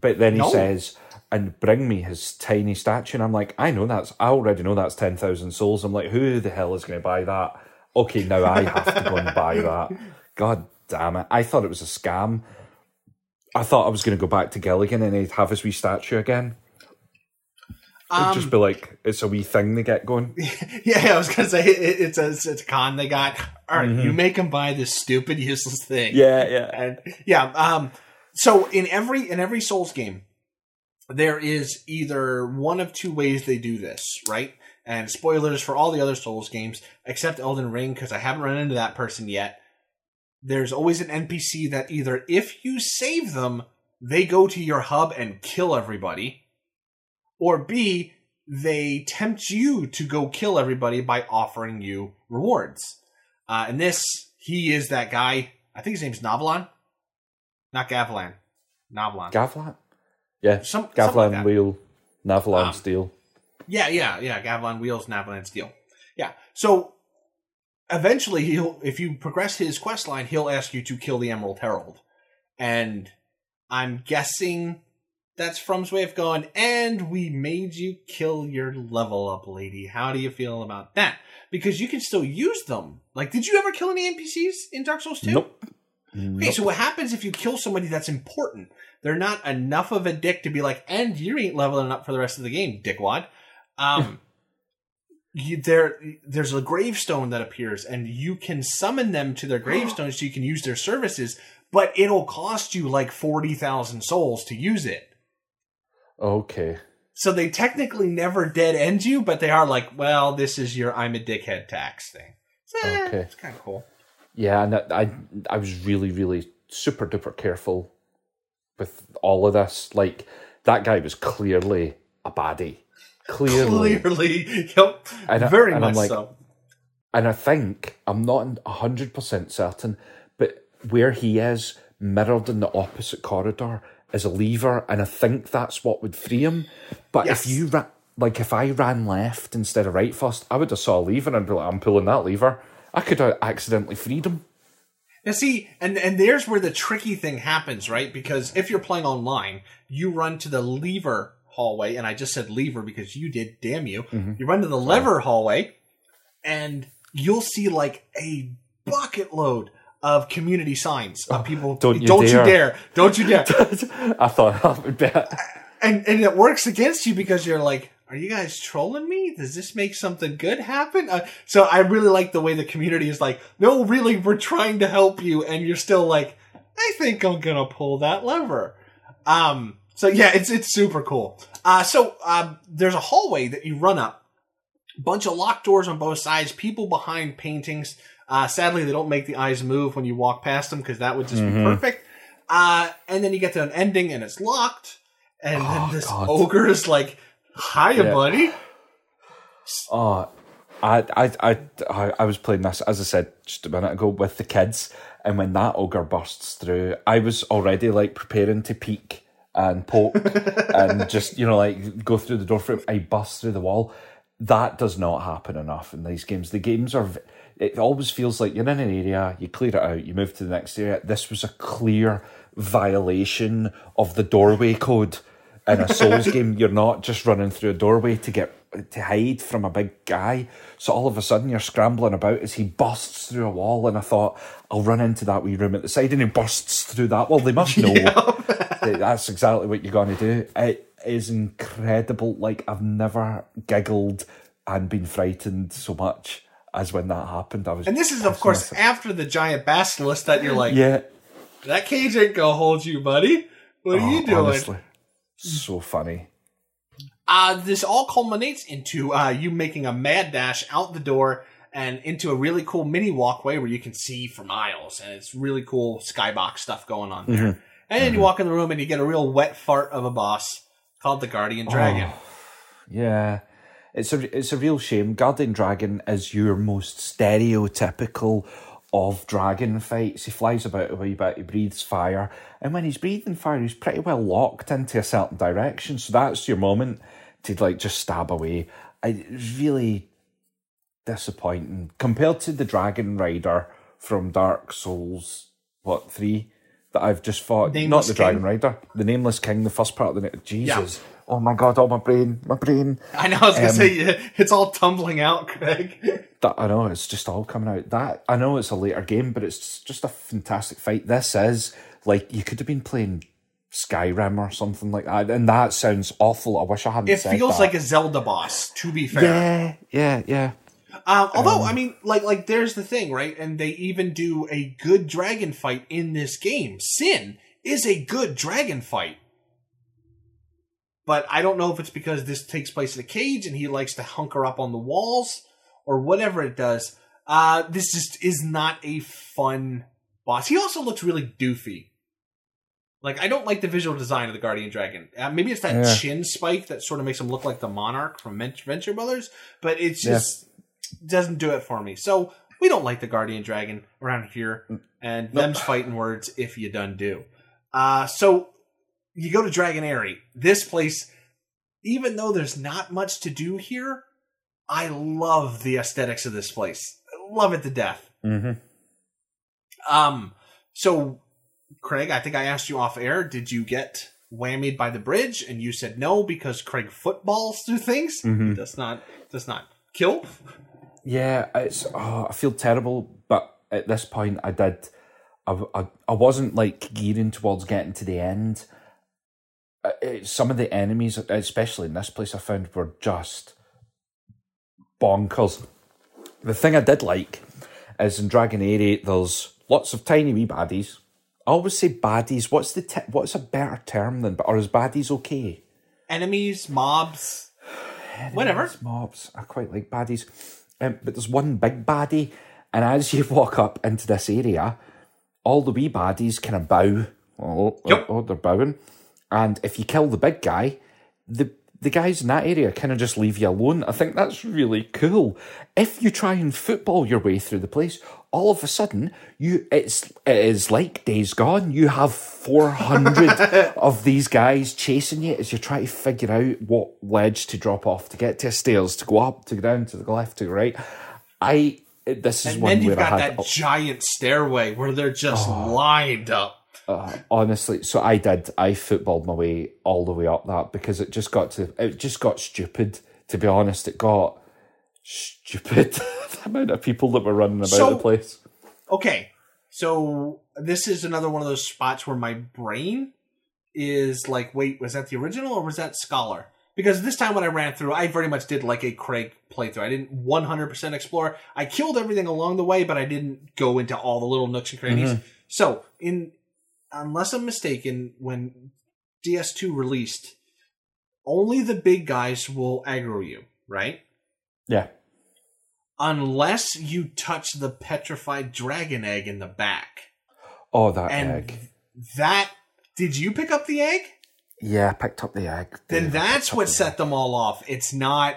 but then he No. says, and bring me his tiny statue. And I'm like, I know that's, I already know that's 10,000 souls. I'm like, who the hell is going to buy that? Okay, now I have to go and buy that. God damn it. I thought it was a scam. I thought I was going to go back to Gilligan and he'd have his wee statue again. It'd Um, just be like, it's a wee thing they get going. [LAUGHS] Yeah, I was gonna say it, it's a it's a con they got. All right, Mm-hmm. you make him buy this stupid [LAUGHS] useless thing. Yeah, yeah. and yeah. Um, so in every in every Souls game, there is either one of two ways they do this, right? And spoilers for all the other Souls games except Elden Ring because I haven't run into that person yet. There's always an NPC that either if you save them, they go to your hub and kill everybody, or B, they tempt you to go kill everybody by offering you rewards. Uh, and this, he is that guy. I think his name's Novelon, not Gavilan. Novelon. Gavlan? Yeah, Some- something like wheel, Navalon Um, steel. Yeah, yeah, yeah. Gavilan wheels, Navalan steel. Yeah. So eventually, he'll if you progress his quest line, he'll ask you to kill the Emerald Herald, and I'm guessing that's From's way of going. And we made you kill your level up lady. How do you feel about that? Because you can still use them. Like, did you ever kill any NPCs in Dark Souls 2? Nope. Okay, so what happens if you kill somebody that's important? They're not enough of a dick to be like, and you ain't leveling up for the rest of the game, dickwad. Um, [LAUGHS] you, there, there's a gravestone that appears, and you can summon them to their [GASPS] gravestone so you can use their services, but it'll cost you like forty thousand souls to use it. Okay. So they technically never dead end you, but they are like, well, this is your I'm a dickhead tax thing. So, eh, Okay. it's kind of cool. Yeah, and I, I, I was really, really super duper careful with all of this. Like that guy was clearly a baddie. Clearly, Clearly, [LAUGHS] yep, And I- very and I'm much like, so. and I think I'm not hundred percent certain, but where he is mirrored in the opposite corridor is a lever, and I think that's what would free him. But Yes. if you ra- like, if I ran left instead of right first, I would have saw a lever and be like, I'm pulling that lever. I could have accidentally freed him. Now, see, and and there's where the tricky thing happens, right? Because if you're playing online, you run to the lever hallway, and I just said lever because you did. Damn you! Mm-hmm. You run to the lever hallway, and you'll see like a bucket load of community signs of people. don't you don't dare. you dare! Don't you dare! [LAUGHS] I thought that would be and and it works against you because you're like, are you guys trolling me? Does this make something good happen? Uh, so I really like the way the community is like, no, really, we're trying to help you, and you're still like, I think I'm gonna pull that lever. Um, so yeah, it's it's super cool. Uh, so um, there's a hallway that you run up, bunch of locked doors on both sides, people behind paintings. Uh, sadly, they don't make the eyes move when you walk past them because that would just be perfect. Uh, and then you get to an ending and it's locked, and then this God. ogre is like, "Hiya, Yeah. buddy." Oh, I, I, I, I, I was playing this as I said just a minute ago with the kids, and when that ogre bursts through, I was already like preparing to peek and poke [LAUGHS] and just you know like go through the door frame. I bust through the wall. That does not happen enough in these games. The games are. It always feels like you're in an area, you clear it out, you move to the next area. This was a clear violation of the doorway code in a Souls game, you're not just running through a doorway to get to hide from a big guy. So all of a sudden you're scrambling about as he busts through a wall, and I thought I'll run into that wee room at the side, and he bursts through that. Well, they must [LAUGHS] know that that's exactly what you're going to do. It is incredible. Like I've never giggled and been frightened so much as when that happened. I was, And this is, of course, after the giant basilisk that you're like, yeah. that cage ain't gonna hold you, buddy. What are Oh, you doing? Honestly, so funny. Uh, this all culminates into uh, you making a mad dash out the door and into a really cool mini walkway where you can see for miles, and it's really cool skybox stuff going on there. And then you walk in the room and you get a real wet fart of a boss called the Guardian Dragon. Yeah, it's a it's a real shame. Guardian Dragon is your most stereotypical of dragon fights. He flies about a wee bit, he breathes fire, and when he's breathing fire, he's pretty well locked into a certain direction. So that's your moment to like just stab away. I, it's really disappointing compared to the Dragon Rider from Dark Souls. What three? That I've just fought. Nameless Not the Dragon Rider, the Nameless King, the first part of the Jesus. Oh my god! Oh my brain, my brain. I know, I was gonna Um, say [LAUGHS] it's all tumbling out, Craig. [LAUGHS] That I know it's just all coming out. That I know it's a later game, but it's just a fantastic fight. This is like you could have been playing Skyrim or something like that, and that sounds awful. I wish I hadn't. It feels that. like a Zelda boss, to be fair. yeah, yeah, yeah. Um, although, I mean, like, like there's the thing, right? And they even do a good dragon fight in this game. Sinh is a good dragon fight. But I don't know if it's because this takes place in a cage and he likes to hunker up on the walls or whatever it does. Uh, this just is not a fun boss. He also looks really doofy. Like, I don't like the visual design of the Guardian Dragon. Uh, maybe it's that Yeah. chin spike that sort of makes him look like the Monarch from Venture Brothers, but Yeah. just doesn't do it for me. So we don't like the Guardian Dragon around here, and them's fighting words if you done do. Uh, so you go to Dragon Aerie. This place, even though there's not much to do here, I love the aesthetics of this place. I love it to death. Mm-hmm. Um, so Craig, I think I asked you off air, did you get whammied by the bridge? And you said no because Craig footballs through things. Mhm. Does not does not kill. Yeah, it's. Oh, I feel terrible, but at this point, I did. I, I, I wasn't like gearing towards getting to the end. Uh, it- some of the enemies, especially in this place, I found were just bonkers. The thing I did like is in Dragon Aerie, there's lots of tiny wee baddies. I always say baddies. What's the te- what's a better term than? Or is baddies okay? Enemies, mobs, whatever. Mobs. I quite like baddies. Um, but there's one big baddie, and as you [LAUGHS] walk up into this area, all the wee baddies kind of bow. Oh, Yep. oh, oh, they're bowing. And if you kill the big guy, the the guys in that area kind of just leave you alone. I think that's really cool. If you try and football your way through the place, all of a sudden you it's it is like days gone. You have four hundred [LAUGHS] of these guys chasing you as you try to figure out what ledge to drop off to get to stairs, to go up, to go down, to the left, to the right. I this is And one then where you've I got had that giant stairway where they're just Oh. lined up. Uh, honestly, so I did. I footballed my way all the way up that because it just got to. It just got stupid. To be honest, it got stupid. [LAUGHS] the amount of people that were running about So- the place. Okay, so this is another one of those spots where my brain is like, wait, was that the original or was that Scholar? Because this time when I ran through, I very much did like a Craig playthrough. I didn't 100% explore. I killed everything along the way, but I didn't go into all the little nooks and crannies. So, in unless I'm mistaken, when DS2 released, only the big guys will aggro you, right? Yeah. Unless you touch the petrified dragon egg in the back. Oh, that And egg. that did you pick up the egg? Yeah, I picked up the egg. Then that's what set them all off. It's not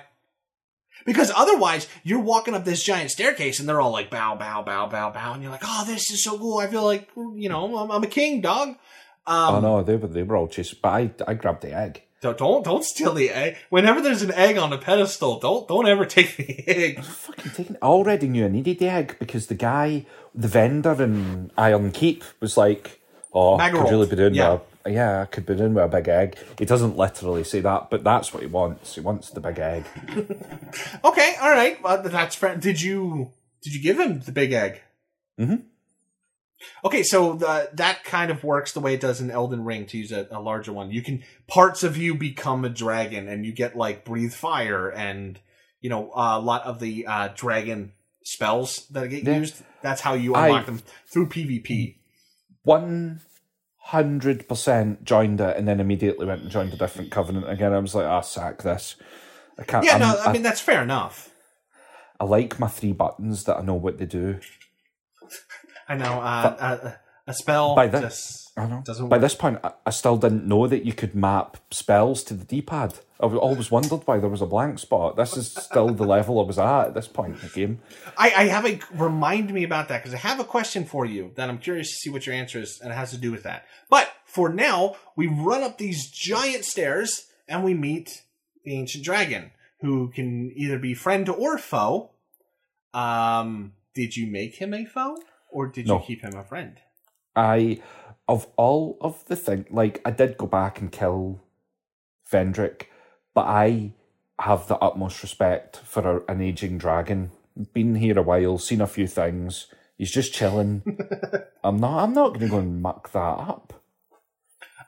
because otherwise you're walking up this giant staircase and they're all like bow, bow, bow, bow, bow, and you're like, oh, this is so cool. I feel like you know I'm, I'm a king, dog. Um, Oh no, they were they were all chasing, but I I grabbed the egg. Don't don't don't steal the egg. Whenever there's an egg on a pedestal, don't don't ever take the [LAUGHS] egg. Fucking taking. I already knew I needed the egg because the guy, the vendor in Iron Keep, was like, "Oh, I could really be doing Yeah. a, yeah, I could be doing with a big egg." He doesn't literally say that, but that's what he wants. He wants the big egg. [LAUGHS] Okay, all right. Well, that's fair. Did you did you give him the big egg? Mhm. Okay, so the, that kind of works the way it does in Elden Ring. To use a, a larger one, you can parts of you become a dragon, and you get like breathe fire, and you know a lot of the uh, dragon spells that get Yeah. used. That's how you I- unlock them through PvP. One hundred percent joined it, and then immediately went and joined a different covenant again. I was like, ah, sack this. I can't. Yeah, I'm- no, I I, mean that's fair enough. I like my three buttons that I know what they do. [LAUGHS] I know uh, uh, a spell By just I know. By work. this point, I, I still didn't know that you could map spells to the D pad. I always wondered why there was a blank spot. This is still the level I was at at this point in the game. I, I have a remind me about that because I have a question for you that I'm curious to see what your answer is, and it has to do with that. But for now, we run up these giant stairs and we meet the ancient dragon, who can either be friend or foe. Um, did you make him a foe, or did No. you keep him a friend? I, of all of the thing, like I did go back and kill Vendrick, but I have the utmost respect for a, an aging dragon. Been here a while, seen a few things. He's just chilling. [LAUGHS] I'm not. I'm not going to go and muck that up.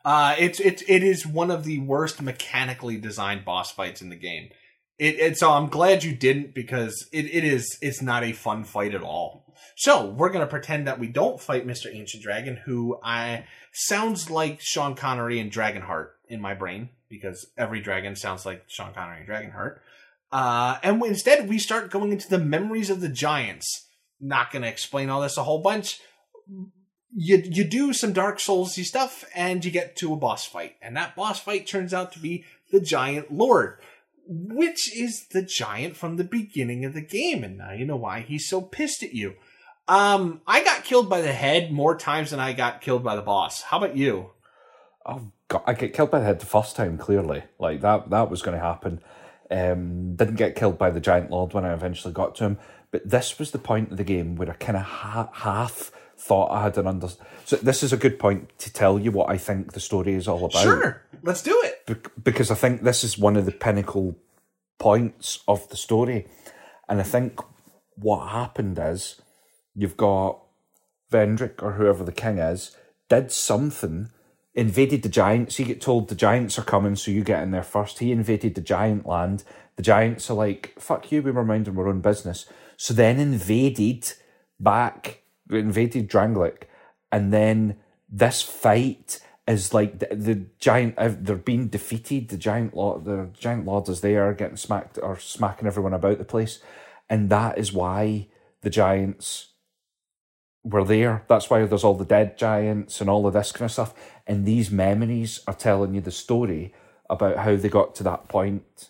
Uh, it's it's it is one of the worst mechanically designed boss fights in the game. It, it so I'm glad you didn't because it, it is it's not a fun fight at all. So we're gonna pretend that we don't fight Mr. Ancient Dragon, who I sounds like Sean Connery and Dragonheart in my brain because every dragon sounds like Sean Connery and Dragonheart. Uh, and we- instead we start going into the memories of the giants. Not gonna explain all this a whole bunch you you do some Dark Soulsy stuff and you get to a boss fight, and that boss fight turns out to be the Giant Lord, which is the giant from the beginning of the game, and now you know why he's so pissed at you. Um, I got killed by the head more times than I got killed by the boss. How about you? Oh I get killed by the head the first time. Clearly, like that. That was going to happen. Um, didn't get killed by the giant lord when I eventually got to him. But this was the point of the game where I kind of ha- half thought I had an under. So this is a good point to tell you what I think the story is all about. Sure, let's do it. Bec- because I think this is one of the pinnacle points of the story. And I think what happened is you've got Vendrick or whoever the king is did something, invaded the giants. You get told the giants are coming, so you get in there first. He invaded the giant land. The giants are like, fuck you, we were minding our own business. So then invaded back, invaded Drangleic, and then this fight is like the, the giant. uh, They're being defeated. The giant lord, the giant lord is there, getting smacked or smacking everyone about the place, and that is why the giants were there. That's why there's all the dead giants and all of this kind of stuff. And these memories are telling you the story about how they got to that point.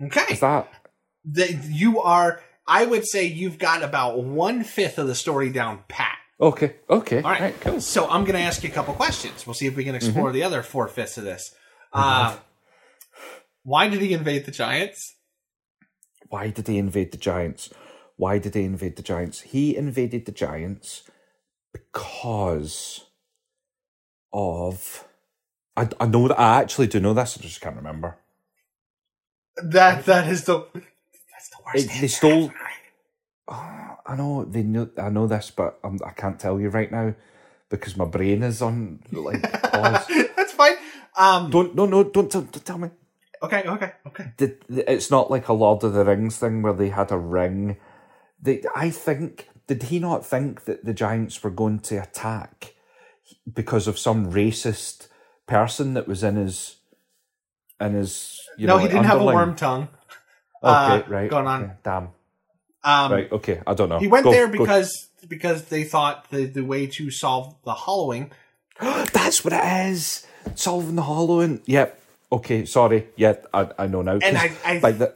Okay, Is that the, you are. I would say you've got about one fifth of the story down pat. okay? Okay, All right, cool. So I'm going to ask you a couple questions. We'll see if we can explore the other four fifths of this. Uh, why did he invade the Giants? Why did he invade the giants? Why did he invade the giants? He invaded the giants because of. I, I know that I actually do know this. I just can't remember. That that is the that's the worst. It- they stole- Oh, I know they know. I know this, but I'm, I can't tell you right now because my brain is on like [LAUGHS] pause. that's fine. Um. don't no no don't, tell- don't tell me. Okay. Okay. Okay. Did, it's not like a Lord of the Rings thing where they had a ring. They, I think, did he not think that the giants were going to attack because of some racist person that was in his, in his, you no, know, he didn't have a worm tongue. Okay, uh, right. going on. okay, damn. Um. Right. Okay. I don't know. He went Go- there go. because because they thought the the way to solve the hollowing. [GASPS] That's what it is. Solving the hollowing. Yep. Okay. Sorry. Yeah, I, I know now. And [LAUGHS] I- I- by the.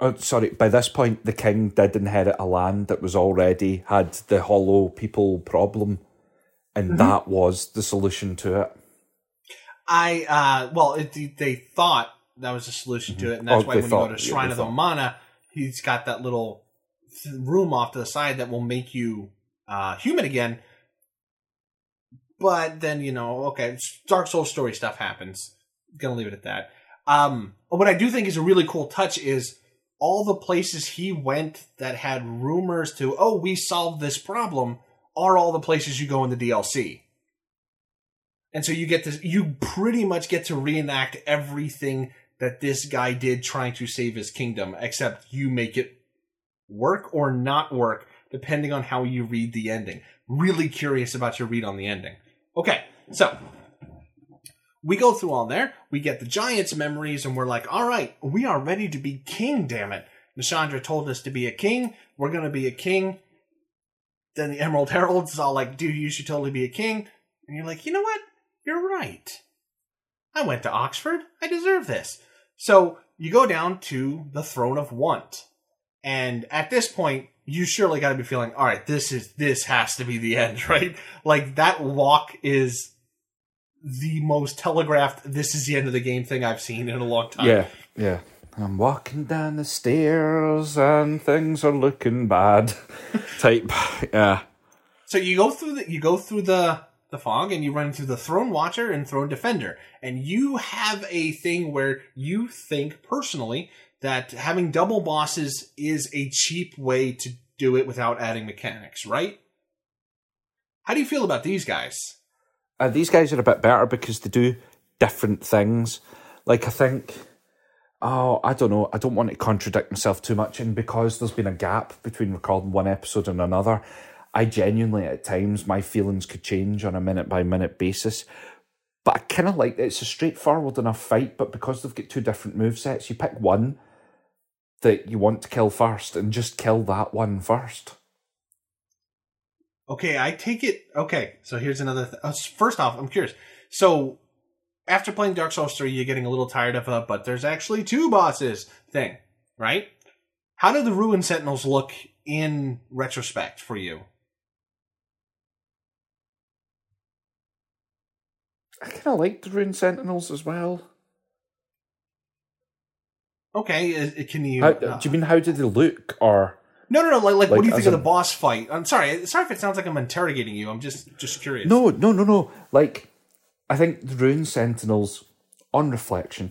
Oh, sorry. By this point, the king did inherit a land that was already had the hollow people problem, and Mm-hmm. that was the solution to it. I uh well, it, they thought that was the solution to it, and that's Oh, why when you go to Shrine they of the thought. Mana, he's got that little room off to the side that will make you uh human again. But then you know, okay, Dark Souls story stuff happens. Gonna leave it at that. Um, what I do think is a really cool touch is all the places he went that had rumors to, oh, we solved this problem, are all the places you go in the DLC. And so you get to, you pretty much get to reenact everything that this guy did trying to save his kingdom, except you make it work or not work, depending on how you read the ending. Really curious about your read on the ending. Okay, so we go through all there. We get the Giants' memories, and we're like, all right, we are ready to be king, damn it. Nashandra told us to be a king. We're to be a king. Then the Emerald Herald's all like, dude, you should totally be a king. And you're like, you know what? You're right. I went to Oxford. I deserve this. So you go down to the Throne of Want. And at this point, you surely got to be feeling, all right, this is, this has to be the end, [LAUGHS] right? Like that walk is the most telegraphed, this is the end of the game thing I've seen in a long time. Yeah, yeah. I'm walking down the stairs and things are looking bad. [LAUGHS] Type, yeah. So you go through the you go through the the fog and you run through the Throne Watcher and Throne Defender, and you have a thing where you think personally that having double bosses is a cheap way to do it without adding mechanics, right? How do you feel about these guys? Uh, these guys are a bit better because they do different things. Like I think, oh, I don't know. I don't want to contradict myself too much, and because there's been a gap between recording one episode and another, I genuinely at times my feelings could change on a minute by minute basis. But I kind of like it's a straightforward enough fight, but because they've got two different move sets, you pick one that you want to kill first and just kill that one first. Okay, I take it. Okay, so here's another. Th- uh, first off, I'm curious. So after playing Dark Souls 3, you're getting a little tired of a but there's actually two bosses thing, right? How do the Ruin Sentinels look in retrospect for you? I kind of like the Ruin Sentinels as well. Okay, is- is- can you? How, uh, do you mean how do they look, or no, no, no. Like, like, what do you think as of a- the boss fight? I'm sorry. Sorry if it sounds like I'm interrogating you. I'm just, just curious. no, no, no, no? Like, I think the Ruin Sentinels, on reflection,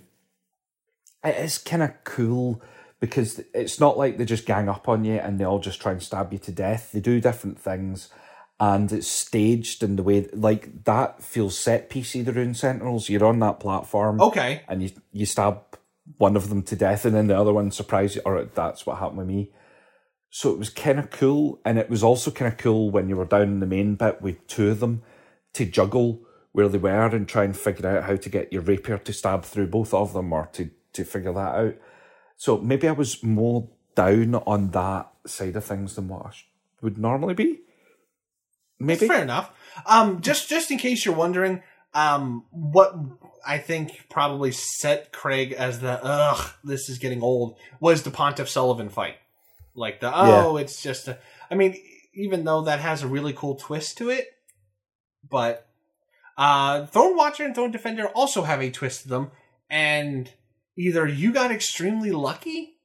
it is kind of cool because it's not like they just gang up on you and they all just try and stab you to death. They do different things, and it's staged in the way like that feels set piecey. The Ruin Sentinels, you're on that platform, Okay. and you you stab one of them to death, and then the other one surprises you. Or that's what happened with me. So it was kind of cool, and it was also kind of cool when you were down in the main bit with two of them to juggle where they were and try and figure out how to get your rapier to stab through both of them, or to to figure that out. So maybe I was more down on that side of things than what I would normally be. Maybe. Fair enough. Um, just just in case you're wondering, um, what I think probably set Craig as the ugh, this is getting old was the Pontiff Sulyvahn fight. Like the oh, it's just a. I mean, even though that has a really cool twist to it, but uh, Throne Watcher and Throne Defender also have a twist to them, and either you got extremely lucky,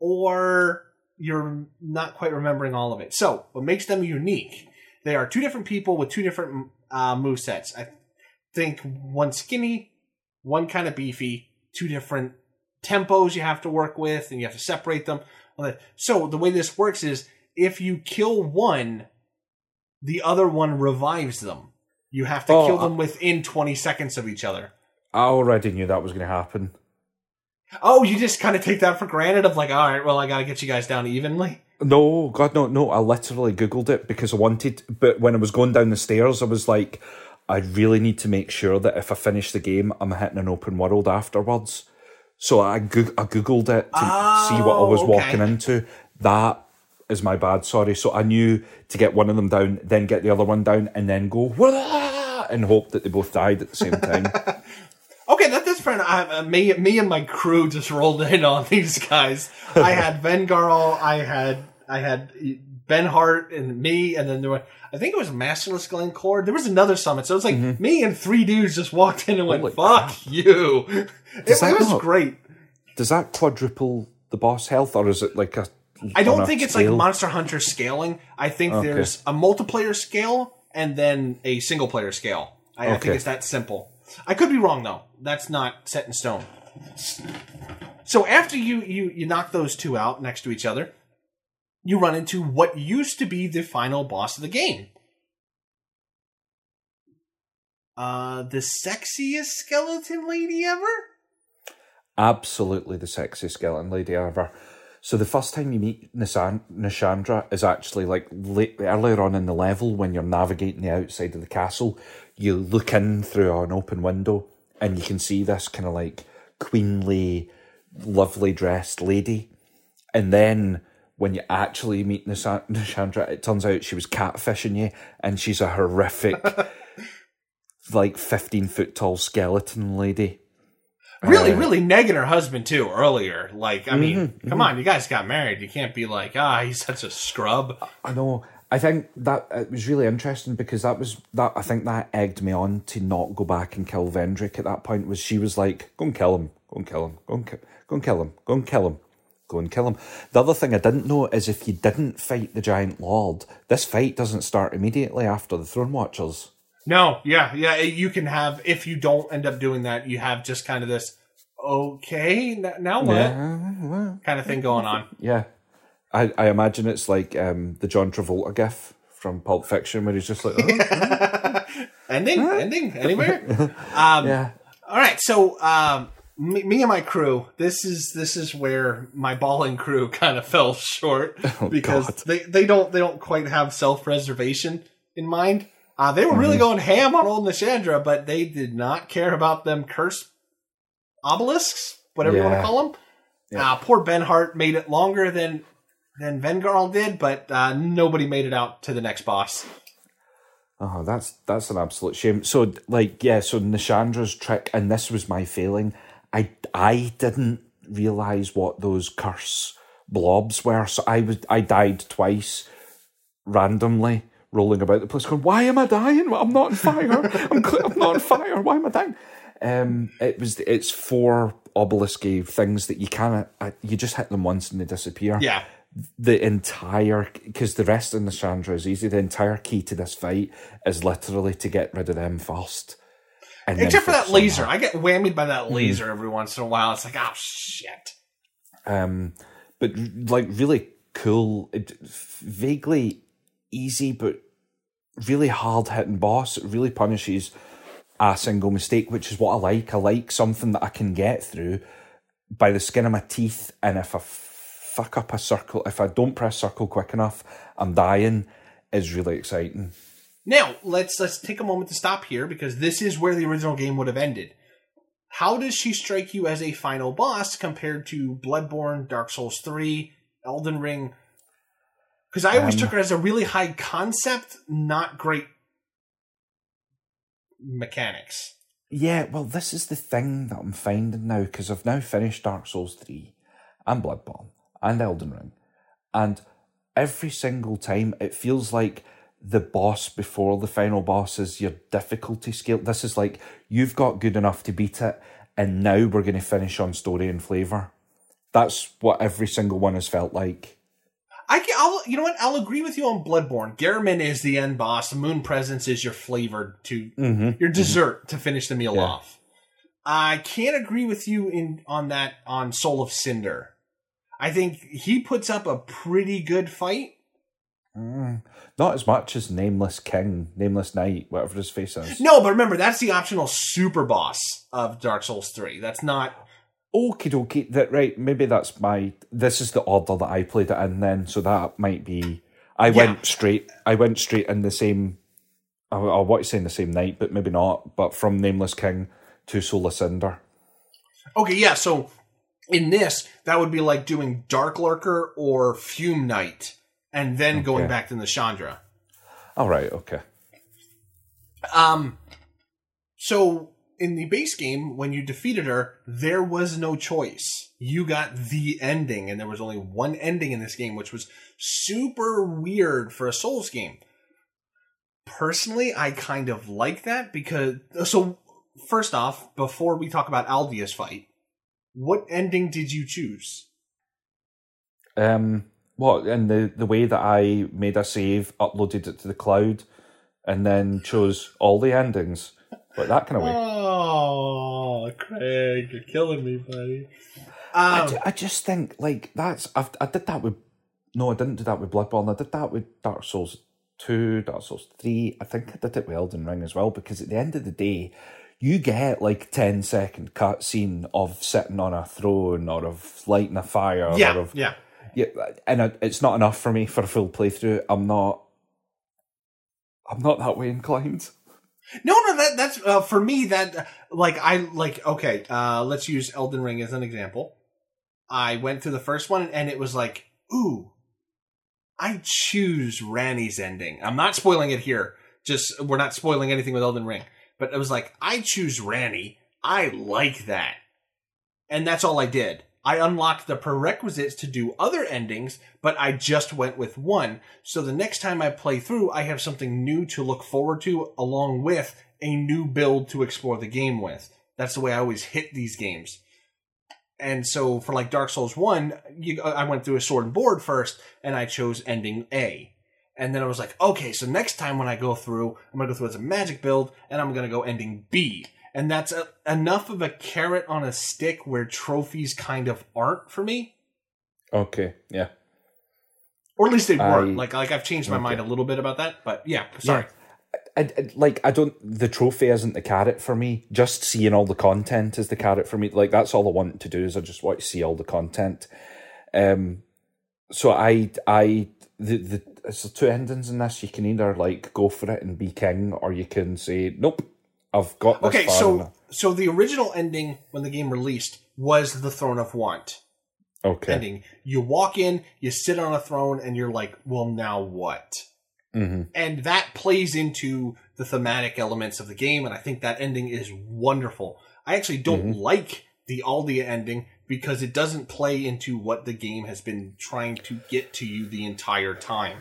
or you're not quite remembering all of it. So, what makes them unique? They are two different people with two different uh, move sets. I think one skinny, one kind of beefy, two different tempos you have to work with, and you have to separate them. So the way this works is if you kill one, the other one revives them. You have to Oh, kill I- them within 20 seconds of each other. I already knew that was going to happen. Oh, you just kind of take that for granted of like, all right, well, I got to get you guys down evenly. No, God, no, no. I literally Googled it because I wanted, but when I was going down the stairs, I was like, I really need to make sure that if I finish the game, I'm hitting an open world afterwards. So I, I Googled it to oh, see what I was Oh, okay. walking into. That is my bad, sorry. So I knew to get one of them down, then get the other one down, and then go, "Wah!" and hope that they both died at the same time. [LAUGHS] Okay, that, that's fair uh, me, me and my crew just rolled in on these guys. I [LAUGHS] had Vengarl, I had I had Benhart, and me, and then there were I think it was Masterless Glencour. There was another summit, so it was like me and three dudes just walked in and went, Holy "Fuck you!" [LAUGHS] It, it that was not- great. Does that quadruple the boss health, or is it like a. I don't think it's like? Monster Hunter scaling. I think Okay. there's a multiplayer scale and then a single player scale. I, I think it's that simple. I could be wrong though. That's not set in stone. So after you you you knock those two out next to each other, you run into what used to be the final boss of the game. Uh, the sexiest skeleton lady ever. absolutely the sexiest skeleton lady ever. So the first time you meet Nashandra is actually like late, earlier on in the level when you're navigating the outside of the castle. You look in through an open window and you can see this kind of like queenly, lovely dressed lady. And then when you actually meet [LAUGHS] Nashandra, it turns out she was catfishing you and she's a horrific, [LAUGHS] like 15 foot tall skeleton lady. Really, really negging her husband too earlier. Like, I mean, Mm-hmm, come on, you guys got married. You can't be like, ah, he's such a scrub. I know. I think that it was really interesting because that was that. I think that egged me on to not go back and kill Vendrick at that point. Was she was like, "Go and kill him, go and kill him, go and, ki- go and kill him, go and kill him, go and kill him." The other thing I didn't know is if you didn't fight the giant lord, this fight doesn't start immediately after the Throne Watchers. No, yeah, yeah. You can have if you don't end up doing that, you have just kind of this okay now what Yeah, well, kind of thing going on. yeah. I, I imagine it's like um, the John Travolta gif from Pulp Fiction where he's just like, oh, [LAUGHS] ending, ending, anywhere. Um, [LAUGHS] yeah, All right, so um, me, me and my crew. This is this is where my balling crew [LAUGHS] kind of fell short because God. they, they don't they don't quite have self preservation in mind. Uh, they were really going ham on old Nashandra, but they did not care about them cursed obelisks, whatever you want to call them. Uh, poor Benhart made it longer than than Vengarl did, but uh, nobody made it out to the next boss. Oh, that's that's an absolute shame. So, like, yeah, so Nashandra's trick, and this was my failing. I I didn't realize what those curse blobs were. So I was I died twice randomly, rolling about the place, going, "Why am I dying? I'm not on fire. I'm I'm not on fire. Why am I dying?" Um, it was it's four obelisky things that you of you just hit them once and they disappear Yeah, the entire because the rest of Nashandra is easy. The entire key to this fight is literally to get rid of them first. Except for that laser. I get whammied by Hmm. that laser every once in a while. It's like, oh shit. Um, but like really cool, it, vaguely easy, but really hard hitting boss. It really punishes a single mistake, which is what I like. I like something that I can get through by the skin of my teeth. And if I fuck up a circle, if I don't press circle quick enough, I'm dying. Is really exciting. Now let's let's take a moment to stop here because this is where the original game would have ended. How does she strike you as a final boss compared to Bloodborne, Dark Souls Three, Elden Ring? Because I always Um, took her as a really high concept, not great mechanics. Yeah, well, this is the thing that I'm finding now because I've now finished Dark Souls 3 and Bloodborne and Elden Ring. And every single time it feels like the boss before the final boss is your difficulty scale. This is like you've got good enough to beat it, and now we're going to finish on story and flavour. That's what every single one has felt like. I can, I'll, you know what? I'll agree with you on Bloodborne. Gehrman is the end boss. The Moon Presence is your flavor to Mm-hmm. your dessert to finish the meal Yeah. off. I can't agree with you in on that on Soul of Cinder. I think he puts up a pretty good fight. Mm. Not as much as Nameless King, Nameless Knight, whatever his face is. No, but remember that's the optional super boss of Dark Souls 3. That's not Okie dokie. That right. Maybe that's my. This is the order that I played it in. Then, so that might be. I Yeah. went straight. I went straight in the same. I, I want to say in the same night, but maybe not. But from Nameless King to Soul Cinder. Okay, yeah, so in this, that would be like doing Dark Lurker or Fume Knight and then going back to Nashandra. All right. Okay. Um, so in the base game, when you defeated her, there was no choice. You got the ending, and there was only one ending in this game, which was super weird for a Souls game. Personally, I kind of like that because so first off, before we talk about Aldia's fight, what ending did you choose? Um. What and the the way that I made a save, uploaded it to the cloud, and then chose all the endings, like that kind of way. Oh, Craig, you're killing me, buddy. I, Um, ju- I just think like that's I've, I did that with no I didn't do that with Bloodborne I did that with Dark Souls two Dark Souls three I think I did it with Elden Ring as well because at the end of the day you get like 10 second cut scene of sitting on a throne or of lighting a fire yeah, or of yeah. yeah, and it- it's not enough for me for a full playthrough. I'm not. I'm not that way inclined. No, no, that that's uh, for me. That like I like. Okay, uh, let's use Elden Ring as an example. I went through the first one, and it was like, ooh, I choose Ranni's ending. I'm not spoiling it here. Just we're not spoiling anything with Elden Ring, but it was like I choose Ranny. I like that, and that's all I did. I unlocked the prerequisites to do other endings, but I just went with one. So the next time I play through, I have something new to look forward to, along with a new build to explore the game with. That's the way I always hit these games. And so for like Dark Souls 1, you, I went through a sword and board first, and I chose ending A. And then I was like, okay, so next time when I go through, I'm going to go through as a magic build, and I'm going to go ending B. And that's a, enough of a carrot on a stick where trophies kind of aren't for me. Okay, yeah. Or at least they I- weren't. Like, like I've changed my Okay. mind a little bit about that. But yeah, sorry. I, I- like I don't. The trophy isn't the carrot for me. Just seeing all the content is the carrot for me. Like that's all I want to do is I just want to see all the content. Um, so I I the the it's the two endings in this. You can either like go for it and be king, or you can say nope. I've got Okay, so enough." so the original ending when the game released was the Throne of Want okay. ending. You walk in, you sit on a throne, and you're like, well, now what? hmm and that plays into the thematic elements of the game and i think that ending is wonderful i actually don't like the aldia ending because it doesn't play into what the game has been trying to get to you the entire time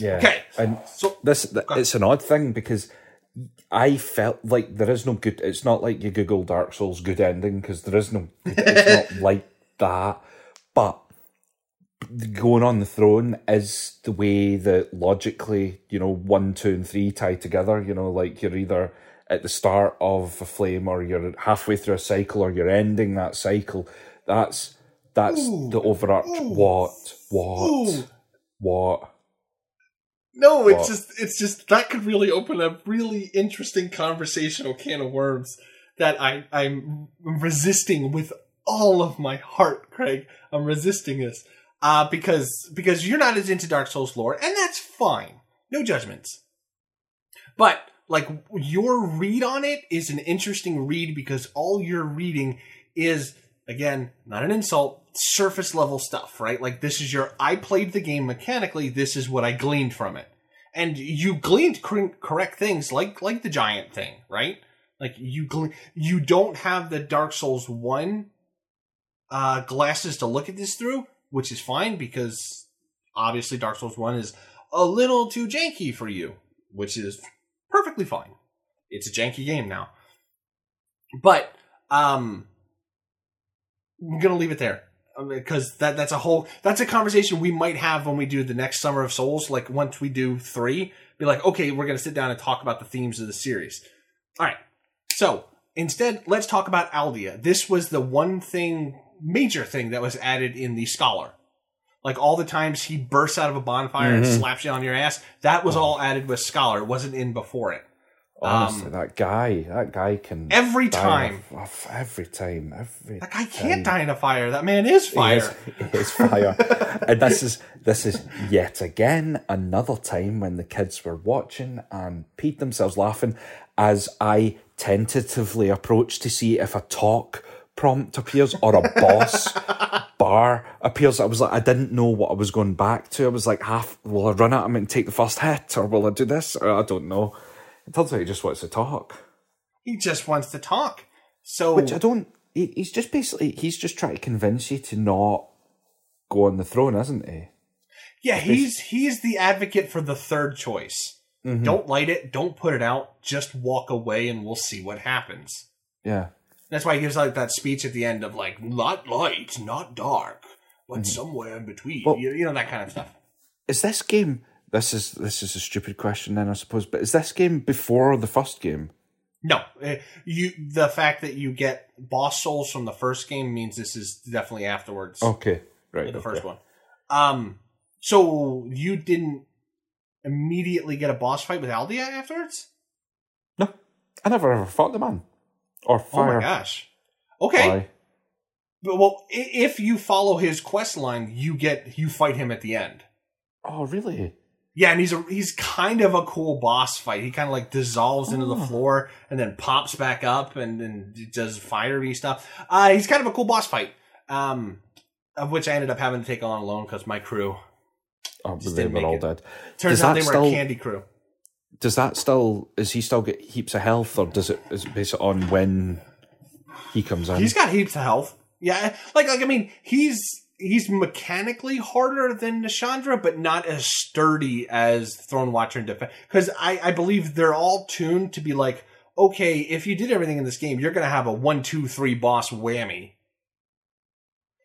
Yeah. okay And so this th- it's an odd thing because I felt like there is no good. It's not like you Google Dark Souls good ending because there is no. It's [LAUGHS] not like that. But going on the throne is the way that logically, you know, one, two, and three tie together. You know, like you're either at the start of a flame or you're halfway through a cycle or you're ending that cycle. That's that's Ooh. the overarch. Ooh. What? What? Ooh. What? No it's Well- just it's just that could really open a really interesting conversational can of worms that i i'm resisting with all of my heart craig. I'm resisting this. Uh because because you're not as into dark souls lore and that's fine. No judgments. But like your read on it is an interesting read because all you're reading is again not an insult surface level stuff right? Like this is your i played the game mechanically this is what i gleaned from it. And you gleaned cor- correct things like like the giant thing right? Like you gle- you don't have the dark souls 1 uh glasses to look at this through which is fine because obviously dark souls 1 is a little too janky for you which is perfectly fine. It's a janky game now. But um i'm gonna leave it there. Because that that's a whole that's a conversation we might have when we do the next summer of souls like once we do three. Be like okay we're gonna sit down and talk about the themes of the series. All right so instead let's talk about aldia. This was the one thing major thing that was added in the scholar. Like all the times he bursts out of a bonfire and Mhm. slaps you on your ass that was all added with scholar. It wasn't in before it Honestly, Um, that guy, that guy can every time in a- of- every time, every that guy can't die in a fire that man is He fire is, he is fire. [LAUGHS] and this is this is yet again another time when the kids were watching and peed themselves laughing as I tentatively approach to see if a talk prompt appears or a boss [LAUGHS] bar appears. I was like, I didn't know what I was going back to. I was like, half will I run at him and take the first hit, or will I do this? Or I don't know. It turns out he just wants to talk. he just wants to talk so Which I don't. He, he's just basically he's just trying to convince you to not go on the throne, isn't he? Yeah, he's he's the advocate for the third choice. Mm-hmm. Don't light it, don't put it out, just walk away and we'll see what happens. Yeah. That's why he gives like that speech at the end of like not light, not dark, but somewhere in between. Mm-hmm. Well- you, you know that kind of stuff. Is this game? This is this is a stupid question then, I suppose. But is this game before the first game? No, eh, you the fact that you get boss souls from the first game means this is definitely afterwards. Okay, right. the okay. first one. Um, so you didn't immediately get a boss fight with Aldia afterwards? No, I never ever fought the man or Oh my gosh. Okay. Why? But, well, if you follow his quest line, you get you fight him at the end. Oh, really? Yeah, and he's a he's kind of a cool boss fight. He kind of like dissolves into the Oh. floor and then pops back up and and does fiery stuff. Uh, he's kind of a cool boss fight. Um, of which I ended up having to take on alone because my crew Oh, Just they didn't make all it. dead. turns Does out they were still- a candy crew. Does that still? Is he still get heaps of health, or does it? Is it based on when he comes in? He's got heaps of health. Yeah, like like I mean, he's he's mechanically harder than Nashandra, but not as sturdy as Throne Watcher and Defense. Because I I believe they're all tuned to be like, okay, if you did everything in this game, you're gonna have a one two three boss whammy.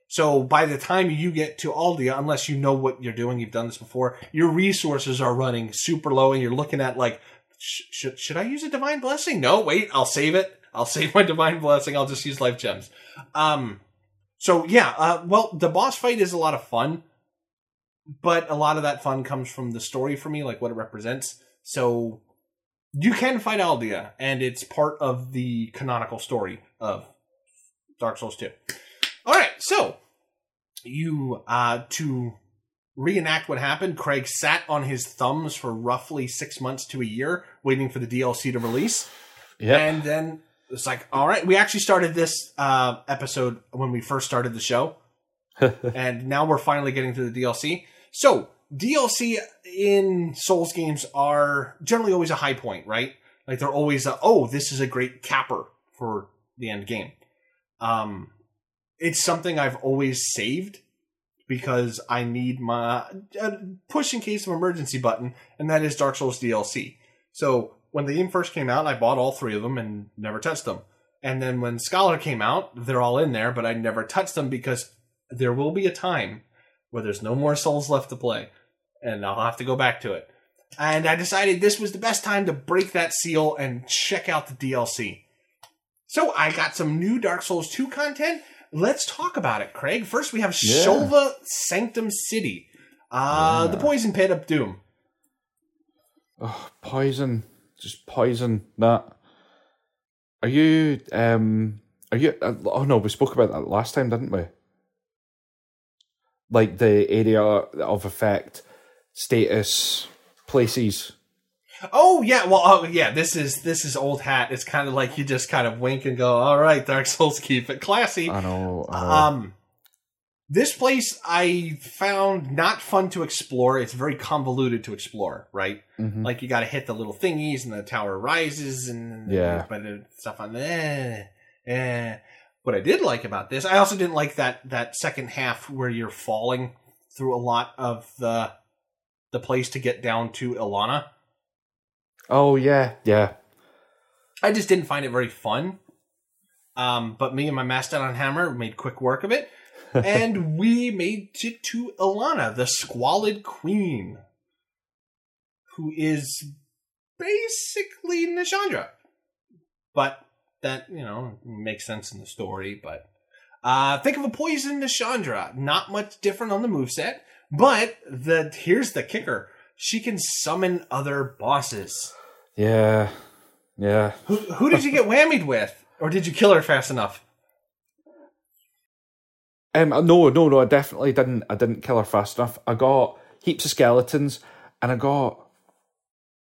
So by the time you get to Aldia, unless you know what you're doing, you've done this before, your resources are running super low, and you're looking at like, sh- should should I use a divine blessing? No, wait, I'll save it. I'll [LAUGHS] save my divine blessing. I'll just use life gems. Um, so yeah, uh, well, the boss fight is a lot of fun, but a lot of that fun comes from the story for me, like what it represents. So you can fight Aldia, and it's part of the canonical story of Dark Souls 2. All right, so you uh to reenact what happened, Craig sat on his thumbs for roughly six months to a year, waiting for the DLC to release. yeah. And then it's like, all right, we actually started this uh, episode when we first started the show, [LAUGHS] and now we're finally getting to the DLC. So DLC in Souls games are generally always a high point, right? Like they're always, a, oh, this is a great capper for the end game. Um, it's something I've always saved because I need my uh, push in case of emergency button, and that is Dark Souls DLC. So when the game first came out, I bought all three of them and never touched them. And then when Scholar came out, they're all in there, but I never touched them because there will be a time where there's no more Souls left to play, and I'll have to go back to it. And I decided this was the best time to break that seal and check out the DLC. So I got some new Dark Souls 2 content. Let's talk about it, Craig. First, we have Yeah. Shulva Sanctum City, uh, Yeah. the Poison Pit of Doom. Oh, poison, just poison. That. Are you? Um. Are you? uh, Oh no, we spoke about that last time, didn't we? Like the area of effect, status, places. Oh yeah, well, oh yeah. This is this is old hat. It's kind of like you just kind of wink and go, "All right, Dark Souls, keep it classy." I know. I know. Um, this place I found not fun to explore. It's very convoluted to explore, right? Mhm. Like you got to hit the little thingies, and the tower rises, and Yeah. but stuff on there. Eh. What I did like about this, I also didn't like that that second half where you're falling through a lot of the the place to get down to Elana. oh yeah, yeah. I just didn't find it very fun. Um, but me and my Mastodon Hammer made quick work of it, [LAUGHS] and we made it to Elana, the Squalid Queen, who is basically Nashandra. But that, you know, makes sense in the story. But uh, think of a poison Nashandra. Not much different on the moveset, but the here's the kicker. She can summon other bosses. Yeah, yeah. Who, who did you get [LAUGHS] whammied with? Or did you kill her fast enough? Um, no, no, no. I definitely didn't. I didn't kill her fast enough. I got heaps of skeletons, and I got.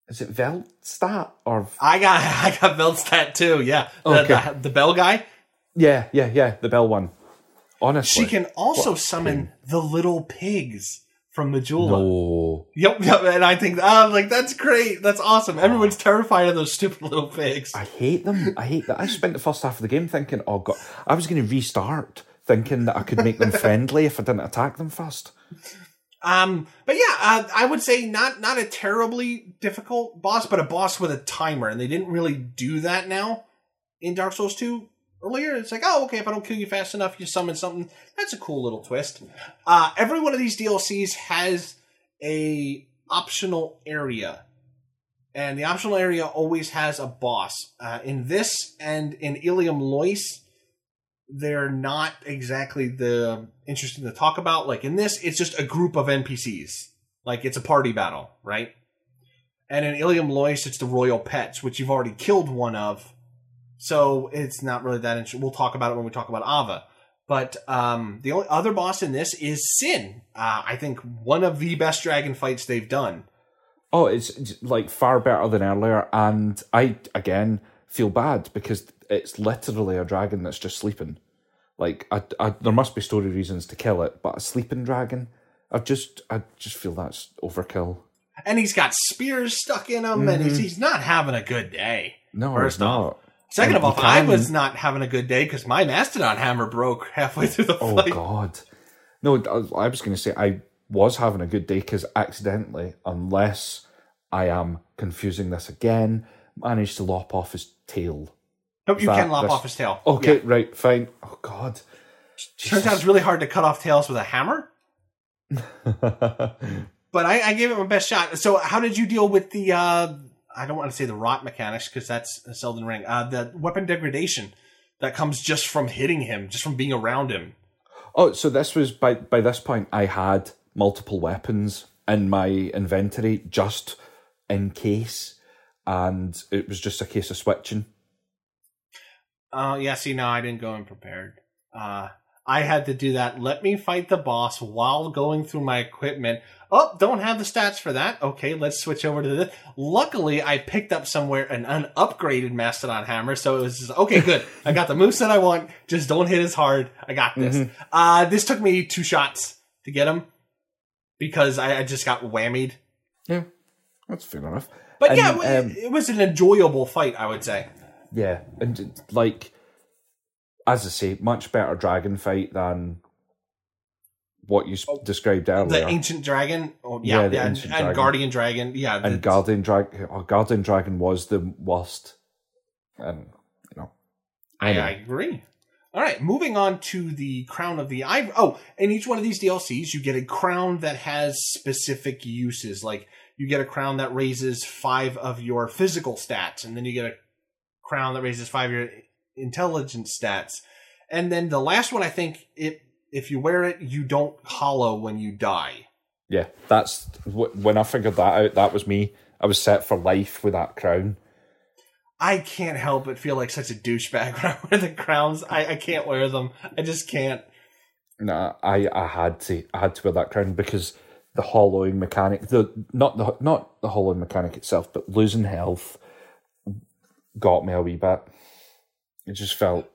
Is it Velstadt or? I got [LAUGHS] I got Velstadt too, yeah. The, Okay. the, the bell guy. Yeah, yeah, yeah. The bell one. Honestly, She can also summon the little pigs from Majula. No. Yep, yep, and I think oh, like that's great. That's awesome. Everyone's terrified of those stupid [LAUGHS] little pigs. I hate them. I hate that. I spent the first half of the game thinking, oh god, I was going to restart, thinking that I could make them friendly if I didn't attack them first. Um, but yeah, uh, I would say not not a terribly difficult boss, but a boss with a timer, and they didn't really do that now in Dark Souls Two. Earlier, it's like, oh, okay, if I don't kill you fast enough, you summon something. That's a cool little twist. Uh, every one of these DLCs has a optional area, and the optional area always has a boss. Uh, in this and in Eleum Loyce, they're not exactly the interesting to talk about. Like in this, it's just a group of NPCs. Like it's a party battle, right? And in Eleum Loyce, it's the royal pets, which you've already killed one of. So it's not really that interesting. We'll talk about it when we talk about Aava. But um, the only other boss in this is Sinh. Uh, I think one of the best dragon fights they've done. Oh, it's like far better than earlier, and I again feel bad because it's literally a dragon that's just sleeping. Like, I, I, there must be story reasons to kill it, but a sleeping dragon, I just, I just feel that's overkill. And he's got spears stuck in him, and he's, mm-hmm. he's not having a good day. No, First it's not. off. Second And of all, I was not having a good day because my Mastodon hammer broke halfway through the Oh fight. God, no! I I was going to say I was having a good day because accidentally, unless I am confusing this again, managed to lop off his tail. Nope, you can lop that's- off his tail. Okay, Yeah. right, fine. Oh God. Turns out it's really hard to cut off tails with a hammer. [LAUGHS] But I, I gave it my best shot. So, how did you deal with the? uh I don't want to say the rot mechanics because that's a Elden Ring. Uh, the weapon degradation that comes just from hitting him, just from being around him. oh, so this was by by this point I had multiple weapons in my inventory just in case, and it was just a case of switching. Oh, yeah. See, no, I didn't go in prepared. Uh, I had to do that. Let me fight the boss while going through my equipment. Oh, don't have the stats for that. Okay, let's switch over to this. Luckily, I picked up somewhere an unupgraded Mastodon hammer, so it was just, okay, good. [LAUGHS] I got the moves that I want. Just don't hit as hard. I got this. Uh, this took me two shots to get him because I, I just got whammied. Yeah, that's fair enough. But And, yeah, um, it was an enjoyable fight, I would say. Yeah, and like as I say, much better dragon fight than what you s oh, described earlier. Oh, The ancient dragon, oh, yeah, Yeah, the yeah, and, ancient and dragon. guardian dragon, yeah, and Guardian Dragon, oh, Guardian Dragon was the worst. And you know, I, I agree. All right, moving on to the crown of the ivory. Oh, in each one of these DLCs, you get a crown that has specific uses. Like you get a crown that raises five of your physical stats, and then you get a crown that raises five your intelligence stats. And then the last one, I think, it if you wear it, you don't hollow when you die. yeah, that's when I figured that out. That was me. I was set for life with that crown. I can't help but feel like such a douchebag [LAUGHS] when I wear the crowns. I, I can't wear them. I just can't. Nah, I, I had to I had to wear that crown because the hollowing mechanic, the not the not the hollowing mechanic itself, but losing health got me a wee bit. It just felt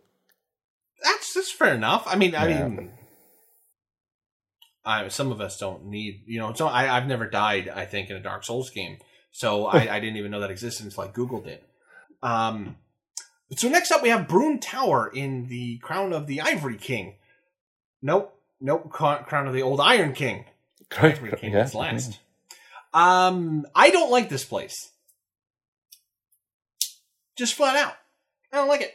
That's that's fair enough. I mean, I Yeah. mean, I, some of us don't need, you know. So I, I've never died. I think in a Dark Souls game, so I, [LAUGHS] I didn't even know that existed until I googled it. Um, so next up we have Brume Tower in the Crown of the Ivory King. Nope, nope. Crown of the Old Iron King. [LAUGHS] Ivory King Yeah, is last. Um, I don't like this place. Just flat out, I don't like it.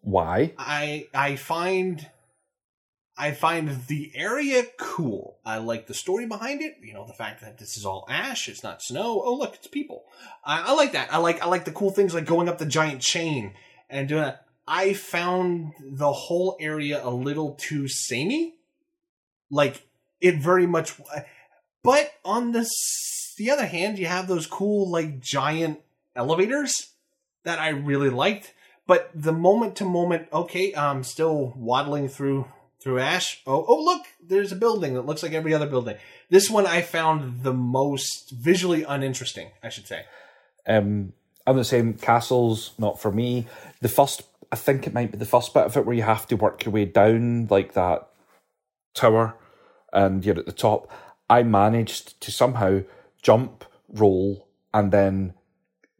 Why? I I find I find the area cool. I like the story behind it. You know, the fact that this is all ash, it's not snow. Oh, look, it's people. I, I like that. I like I like the cool things like going up the giant chain and doing that. I found the whole area a little too samey. Like it very much. But on the s- the other hand, you have those cool like giant elevators that I really liked but the moment to moment okay i'm still waddling through through ash oh oh look there's a building that looks like every other building this one i found the most visually uninteresting i should say Um, I'm the same. Castles, not for me. The first, I think it might be the first bit of it where you have to work your way down like that tower, and you're at the top. I managed to somehow jump, roll, and then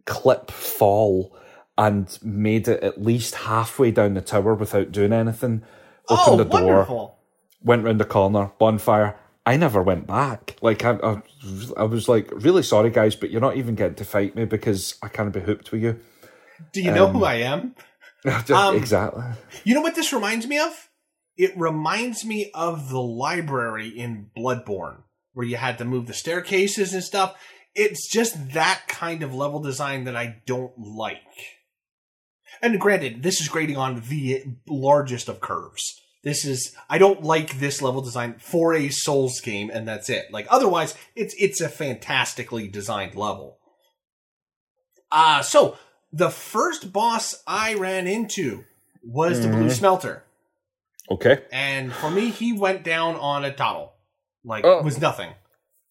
clip fall, and made it at least halfway down the tower without doing anything. Opened oh the door, wonderful went round the corner, bonfire. I never went back. Like I, I, I was like, really sorry, guys, but you're not even getting to fight me because I can't be hooped with you. do you know Um, who i am [LAUGHS] Just- Um, exactly. you know what this reminds me of it reminds me of the library in bloodborne where you had to move the staircases and stuff it's just that kind of level design that i don't like and granted this is grading on the largest of curves this is i don't like this level design for a souls game and that's it like otherwise it's it's a fantastically designed level uh so the first boss i ran into was the blue Mhm. smelter Okay. And for me, he went down on a toddle. Like, Oh. was nothing.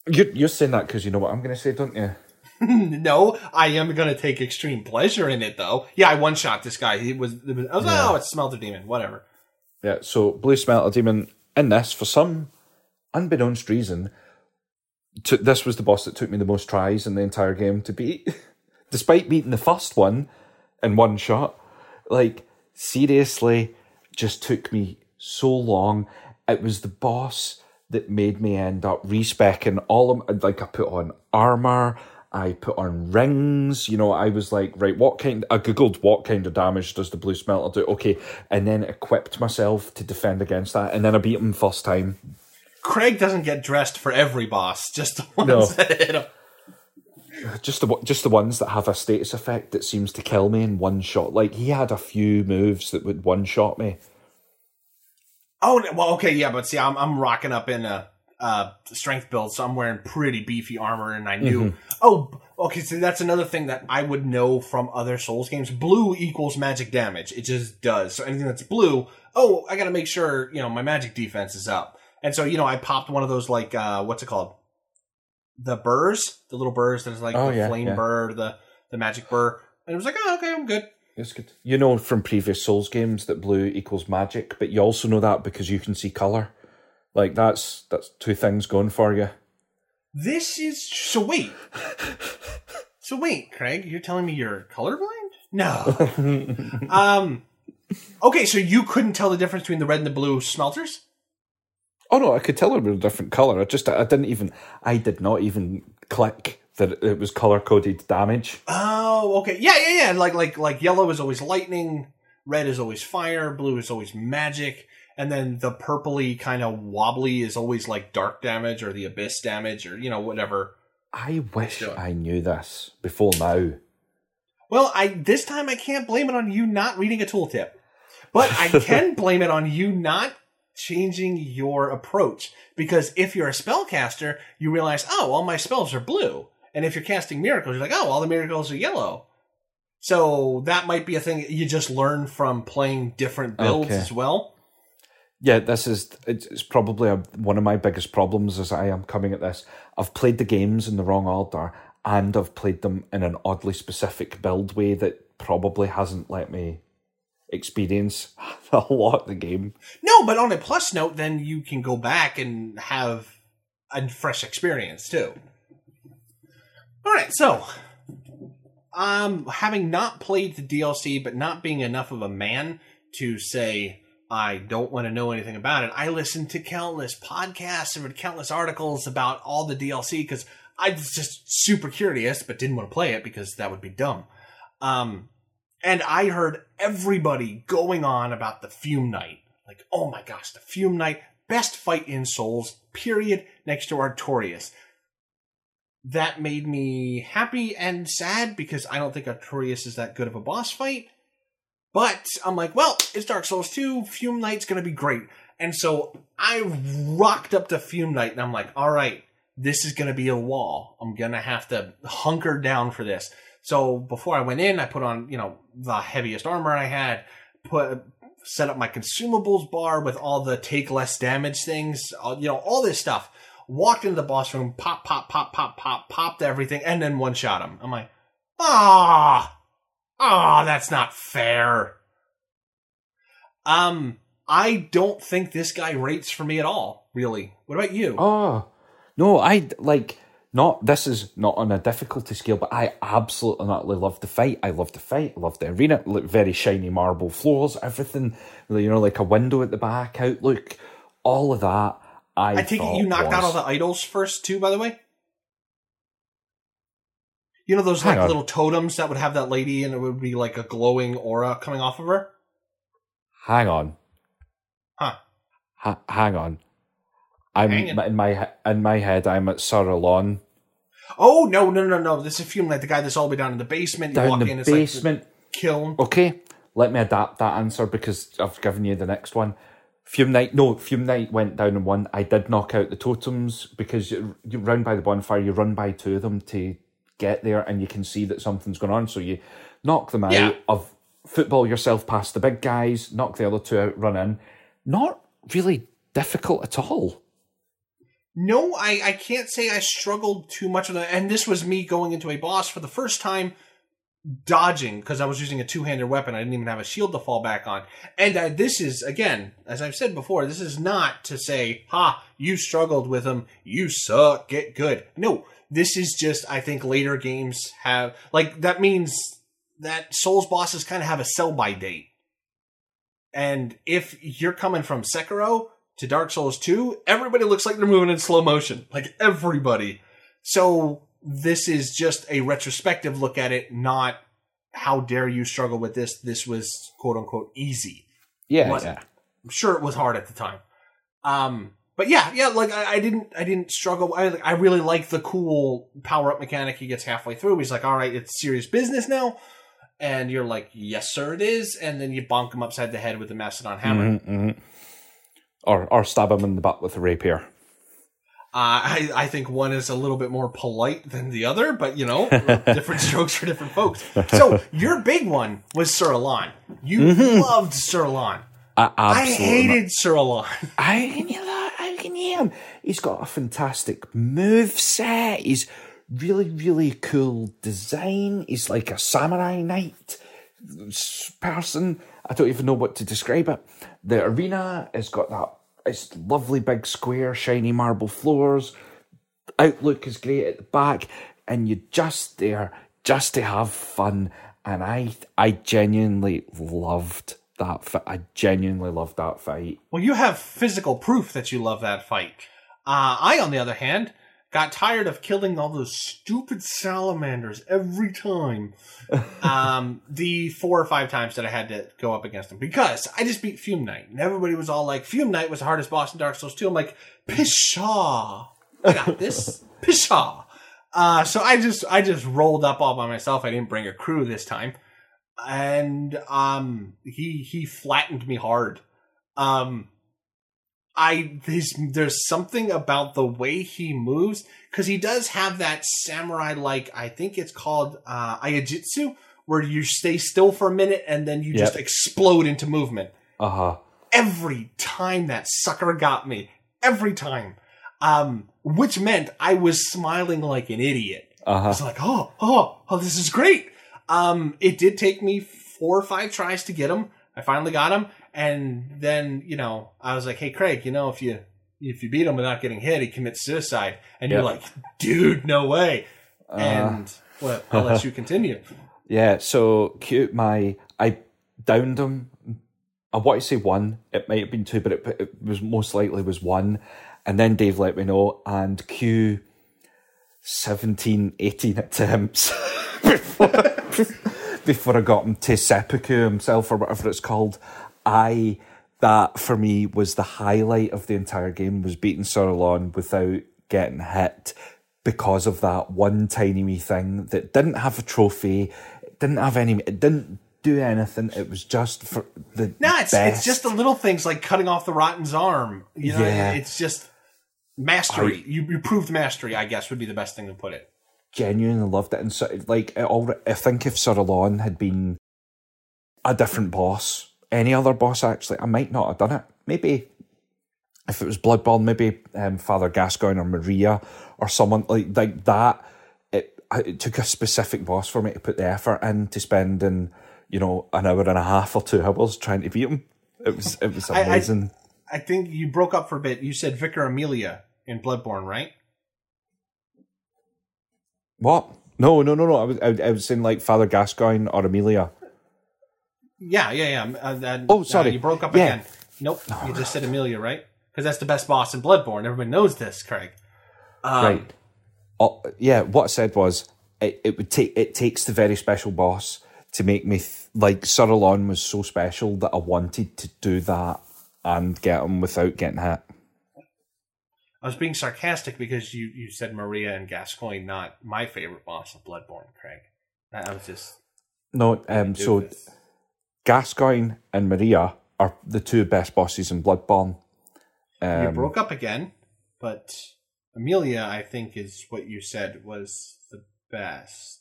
You're, you're saying that because you know what I'm going to say, don't you? [LAUGHS] no, I am going to take extreme pleasure in it, though. Yeah, I one shot this guy. He was, it was I was like, Yeah. oh, it's Smelter Demon, whatever. Yeah, so Blue Smelter Demon in this, for some unbeknownst reason, to, this was the boss that took me the most tries in the entire game to beat. [LAUGHS] Despite beating the first one in one shot. Like, seriously, just took me so long. It was the boss that made me end up respecking all of them. like I put on armor, I put on rings, you know, I was like, right, what kind I googled what kind of damage does the blue smelter do? Okay, and then equipped myself to defend against that, and then I beat him first time. Craig doesn't get dressed for every boss, just the ones No. that hit him. Just the just the ones that have a status effect that seems to kill me in one shot. Like he had a few moves that would one shot me. Oh, well, okay, yeah, but see, I'm, I'm rocking up in a, uh strength build, so I'm wearing pretty beefy armor, and I knew. Oh, okay, so that's another thing that I would know from other Souls games. Blue equals magic damage. It just does. So anything that's blue, oh, I gotta make sure, you know, my magic defense is up. And so, you know, I popped one of those, like, uh, what's it called? The burrs? The little burrs that is like Oh, the yeah, flame yeah. burr, the, the magic burr. And it was like, oh, okay, I'm good. It's good. You know from previous Souls games that blue equals magic, but you also know that because you can see color. Like that's that's two things going for you. This is so wait. [LAUGHS] so wait, Craig, you're telling me you're colorblind? No. [LAUGHS] um Okay, so you couldn't tell the difference between the red and the blue smelters? Oh no, I could tell it were a different color. I just I didn't even I did not even click that it was color coded damage. Oh, okay. Yeah, yeah, yeah. Like like like yellow is always lightning, red is always fire, blue is always magic, and then the purpley kind of wobbly is always like dark damage or the abyss damage or you know whatever. I wish. I knew this before now. Well, I this time I can't blame it on you not reading a tooltip. But I [LAUGHS] can blame it on you not changing your approach. Because if you're a spellcaster, you realize, oh, all my spells are blue. And if you're casting miracles, you're like, oh, all the miracles are yellow. So that might be a thing you just learn from playing different builds Okay. as well. Yeah, this is it's, probably a, one of my biggest problems as I am coming at this. I've played the games in the wrong order, and I've played them in an oddly specific build way that probably hasn't let me experience [LAUGHS] a lot of the game. No, but on a plus note, then you can go back and have a fresh experience too. All right, so um, having not played the DLC, but not being enough of a man to say I don't want to know anything about it, I listened to countless podcasts and read countless articles about all the DLC because I was just super curious, but didn't want to play it because that would be dumb. Um, and I heard everybody going on about the Fume Knight. Like, oh my gosh, the Fume Knight, best fight in Souls, period, next to Artorias. That made me happy and sad because I don't think Artorias is that good of a boss fight. But I'm like, well, it's Dark Souls 2, Fume Knight's gonna be great. And so I rocked up to Fume Knight and I'm like, all right, this is gonna be a wall. I'm gonna have to hunker down for this. So before I went in, I put on, you know, the heaviest armor I had, put set up my consumables bar with all the take less damage things, you know, all this stuff. Walked into the boss room, pop, pop, pop, pop, pop, popped everything, and then one shot him. I'm like, ah, ah, that's not fair. Um, I don't think this guy rates for me at all. Really. What about you? Oh no, I like not. This is not on a difficulty scale, but I absolutely love the fight. I love the fight. I love the arena. Look, very shiny marble floors. Everything, you know, like a window at the back. Outlook, all of that. I, I take it you knocked out all the idols first too, by the way. You know those Hang like on. little totems that would have that lady and it would be like a glowing aura coming off of her? Hang on. Huh. Ha- hang on. I'm Hanging. in my in my head. I'm at Sir Alonne Oh no, no, no, no. This is Fume Knight, the guy that's all the way down in the basement. You down walk the in, it's like basement. the kiln. Okay, let me adapt that answer because I've given you the next one. Fume Knight, no, Fume Knight went down in one. I did knock out the totems because you, you run by the bonfire, you run by two of them to get there, and you can see that something's going on. So you knock them out Yeah. of football yourself past the big guys, knock the other two out, run in. not really difficult at all. No, I, I can't say I struggled too much with it. And this was me going into a boss for the first time, dodging because I was using a two handed weapon. I didn't even have a shield to fall back on. And uh, this is, again, as I've said before, this is not to say, ha, you struggled with them, you suck, get good. No, this is just, I think later games have, like, that means that Souls bosses kind of have a sell by date. And if you're coming from Sekiro, to Dark Souls 2, everybody looks like they're moving in slow motion. Like everybody. So this is just a retrospective look at it, not how dare you struggle with this. This was quote unquote easy. Yeah, yeah. I'm sure it was hard at the time. Um, but yeah, yeah, like I, I didn't, I didn't struggle. I, I really like the cool power up mechanic. He gets halfway through. He's like, all right, it's serious business now. And you're like, yes, sir, it is. And then you bonk him upside the head with the Mastodon hammer. Mm-hmm, mm-hmm or or stab him in the butt with a rapier. Uh, I, I think one is a little bit more polite than the other, but you know, [LAUGHS] different strokes for different folks. So your big one was Sir Alonne. You mm-hmm. loved Sir Alonne. I, I hated Sir Alonne. I can hear that. I can hear him. He's got a fantastic move set. He's really, really cool design. He's like a samurai knight person. I don't even know what to describe it. The arena has got that it's lovely big square, shiny marble floors. Outlook is great at the back, and you're just there just to have fun. And I I genuinely loved that fight. I genuinely loved that fight. Well, you have physical proof that you love that fight. Uh, I, on the other hand, got tired of killing all those stupid salamanders every time. [LAUGHS] um, the four or five times that I had to go up against them because I just beat Fume Knight and everybody was all like, "Fume Knight was the hardest boss in Dark Souls 2. I'm like, "Pshaw, I got [LAUGHS] this, pshaw." Uh, so I just I just rolled up all by myself. I didn't bring a crew this time, and um, he he flattened me hard. Um, I there's there's something about the way he moves because he does have that samurai like I think it's called uh, Iaijutsu where you stay still for a minute and then you yep. just explode into movement. Uh huh. Every time that sucker got me, every time, um, which meant I was smiling like an idiot. Uh-huh. I was like, oh, oh, oh, this is great. Um, it did take me four or five tries to get him. I finally got him, and then, you know, I was like, hey, Craig, you know, if you if you beat him without getting hit, he commits suicide. And yep. you're like, dude, no way. Uh, and well, I'll let you [LAUGHS] continue. Yeah, so cute. My I downed him. I want to say one. It might have been two, but it, it was most likely was one. And then Dave let me know, and Q 17, 18 attempts [LAUGHS] before, [LAUGHS] before I got him to seppuku himself or whatever it's called. I that for me was the highlight of the entire game was beating Sir Alonne without getting hit because of that one tiny wee thing that didn't have a trophy, it didn't have any, it didn't do anything. It was just for the no, it's best. it's just the little things like cutting off the Rotten's arm. You know, yeah. it's just mastery. I, you you proved mastery. I guess would be the best thing to put it. Genuinely loved it, and so like it all, I think if Sir Alonne had been a different boss any other boss, actually, I might not have done it. Maybe if it was Bloodborne, maybe um, Father Gascoigne or Maria or someone like like that. It, it took a specific boss for me to put the effort in to spend in you know an hour and a half or two hours trying to beat him. It was it was amazing. I, I, I think you broke up for a bit. You said Vicar Amelia in Bloodborne, right? What? No, no, no, no. I was I, I was saying like Father Gascoigne or Amelia. Yeah, yeah, yeah. Uh, uh, oh, sorry, uh, you broke up yeah. again. Nope, you just said Amelia, right? Because that's the best boss in Bloodborne. Everybody knows this, Craig. Um, right. Oh, yeah. What I said was it, it would take it takes the very special boss to make me th- like Sir Alonne was so special that I wanted to do that and get him without getting hit. I was being sarcastic because you, you said Maria and Gascoigne, not my favorite boss of Bloodborne, Craig. I was just no. Um. So. Gascoigne and Maria are the two best bosses in Bloodborne. Um, you broke up again, but Amelia, I think, is what you said was the best.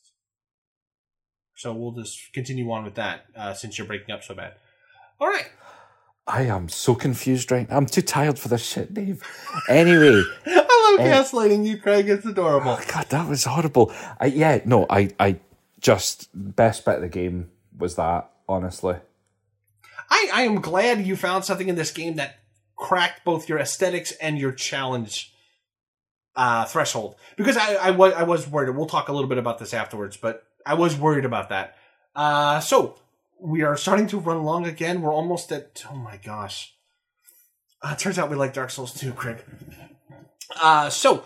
So we'll just continue on with that uh, since you're breaking up so bad. All right. I am so confused right now. I'm too tired for this shit, Dave. Anyway, [LAUGHS] I love gaslighting you, Craig. It's adorable. oh God, that was horrible. I, yeah, no, I, I just best bit of the game was that. Honestly, I, I am glad you found something in this game that cracked both your aesthetics and your challenge uh, threshold. Because I, I, was, I was worried. We'll talk a little bit about this afterwards, but I was worried about that. Uh, so, we are starting to run along again. We're almost at, oh my gosh. Uh, turns out we like Dark Souls too, Craig. Uh, so,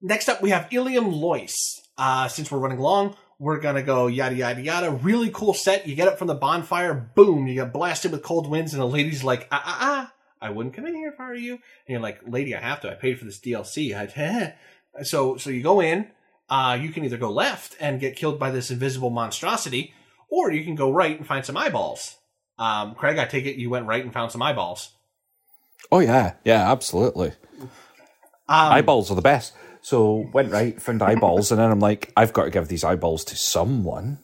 next up we have Eleum Loyce. Uh, since we're running along, we're gonna go yada yada yada. Really cool set. You get up from the bonfire, boom, you get blasted with cold winds, and the lady's like, ah ah ah, I wouldn't come in here if I were you. And you're like, lady, I have to. I paid for this DLC. I, [LAUGHS] so so you go in. Uh, you can either go left and get killed by this invisible monstrosity, or you can go right and find some eyeballs. Um, Craig, I take it you went right and found some eyeballs. oh yeah, yeah, absolutely. Um, eyeballs are the best. So went right, found eyeballs, and then I'm like, I've got to give these eyeballs to someone.